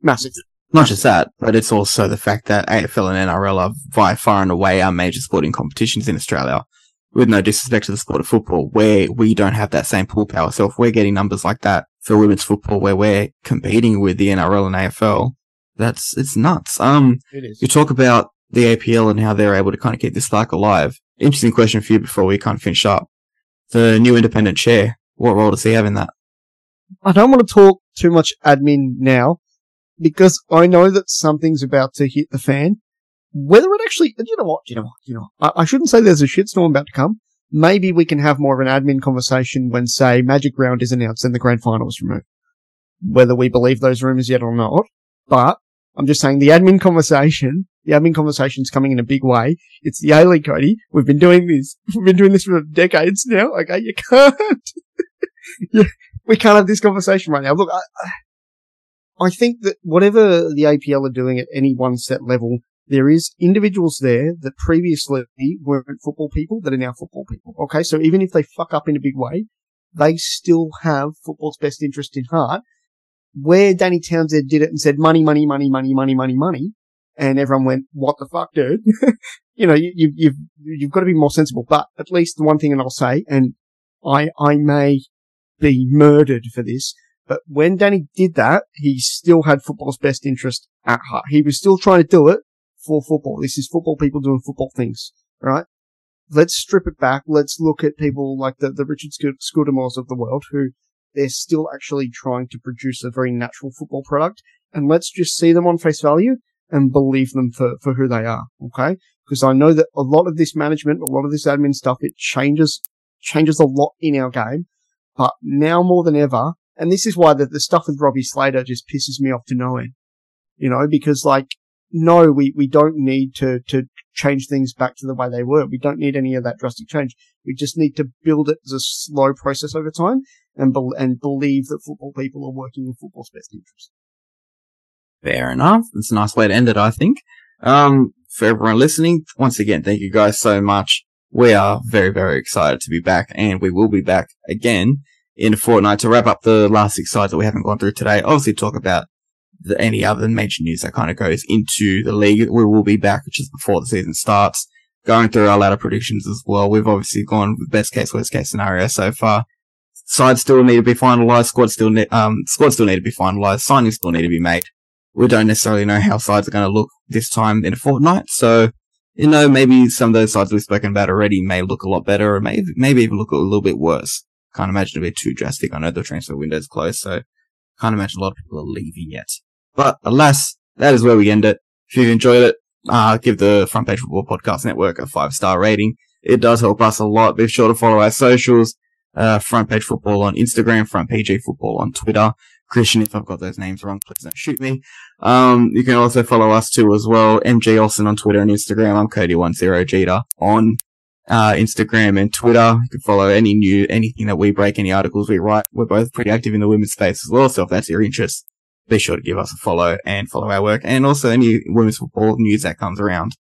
massive. Not just that, but it's also the fact that AFL and NRL are by far and away our major sporting competitions in Australia with no disrespect to the sport of football, where we don't have that same pull power. So if we're getting numbers like that for women's football, where we're competing with the NRL and AFL, that's it's nuts. Um, it. You talk about the APL and how they're able to kind of keep this spark alive. Interesting question for you before we kind of finish up. The new independent chair, what role does he have in that? I don't want to talk too much admin now because I know that something's about to hit the fan whether it actually, you know what, you know what, you know, I, I shouldn't say there's a shitstorm about to come. Maybe we can have more of an admin conversation when, say, Magic Round is announced and the grand final is removed. Whether we believe those rumors yet or not, but I'm just saying the admin conversation, the admin conversation is coming in a big way. It's the A-League, Cody. We've been doing this, we've been doing this for decades now. Okay, you can't, we can't have this conversation right now. Look, I, I think that whatever the APL are doing at any one set level, there is individuals there that previously weren't football people that are now football people. Okay. So even if they fuck up in a big way, they still have football's best interest in heart. Where Danny Townsend did it and said money, money, money, money, money, money, money. And everyone went, what the fuck, dude? you know, you, you, you've, you've got to be more sensible. But at least the one thing and I'll say, and I, I may be murdered for this, but when Danny did that, he still had football's best interest at heart. He was still trying to do it for football. This is football people doing football things, right? Let's strip it back. Let's look at people like the, the Richard Scudamores of the world who they're still actually trying to produce a very natural football product. And let's just see them on face value and believe them for, for who they are. Okay. Because I know that a lot of this management, a lot of this admin stuff, it changes, changes a lot in our game. But now more than ever, and this is why the, the stuff with Robbie Slater just pisses me off to no end. You know, because like no, we, we don't need to, to change things back to the way they were. We don't need any of that drastic change. We just need to build it as a slow process over time and, be- and believe that football people are working in football's best interest. Fair enough. It's a nice way to end it, I think. Um, for everyone listening, once again, thank you guys so much. We are very, very excited to be back and we will be back again in a fortnight to wrap up the last six sides that we haven't gone through today. Obviously talk about the, any other major news that kind of goes into the league. We will be back just before the season starts, going through our ladder predictions as well. We've obviously gone with best case, worst case scenario so far. Sides still need to be finalized. Squad still ne- um squad still need to be finalized. Signings still need to be made. We don't necessarily know how sides are going to look this time in a fortnight. So, you know, maybe some of those sides we've spoken about already may look a lot better or maybe, maybe even look a little bit worse. Can't imagine it be too drastic. I know the transfer window's closed, so can't imagine a lot of people are leaving yet. But alas, that is where we end it. If you've enjoyed it, uh, give the Front Page Football Podcast Network a five star rating. It does help us a lot. Be sure to follow our socials. Uh, Front Page Football on Instagram, Front PG Football on Twitter. Christian, if I've got those names wrong, please don't shoot me. Um, you can also follow us too as well. MG Olsen on Twitter and Instagram. I'm Cody10 Jeter on uh, Instagram and Twitter. You can follow any new, anything that we break, any articles we write. We're both pretty active in the women's space as well. So if that's your interest, be sure to give us a follow and follow our work and also any women's football news that comes around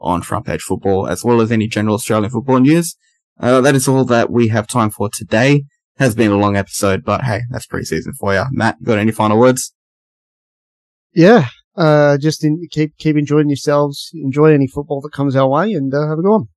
on front page football as well as any general Australian football news. Uh, that is all that we have time for today. Has been a long episode, but hey, that's pre-season for you. Matt, got any final words? Yeah, uh, just in, keep keep enjoying yourselves. Enjoy any football that comes our way, and uh, have a good one.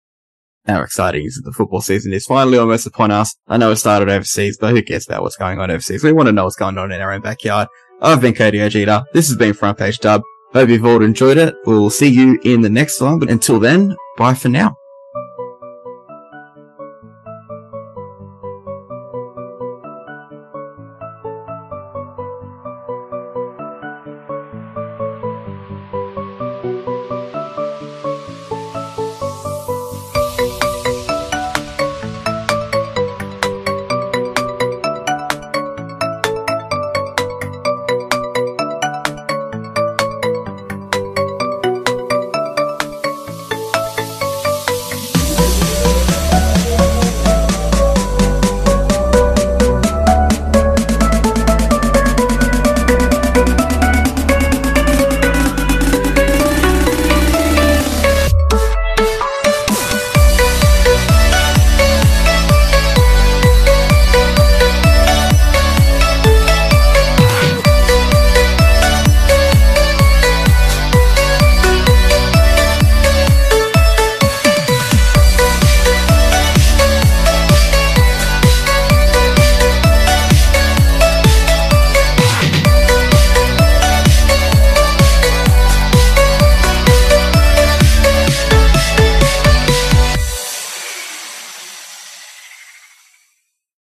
How exciting is it? The football season is finally almost upon us. I know it started overseas, but who cares about what's going on overseas? We want to know what's going on in our own backyard. I've been Cody Ojeda. This has been Front Page Dub. Hope you've all enjoyed it. We'll see you in the next one, but until then, bye for now.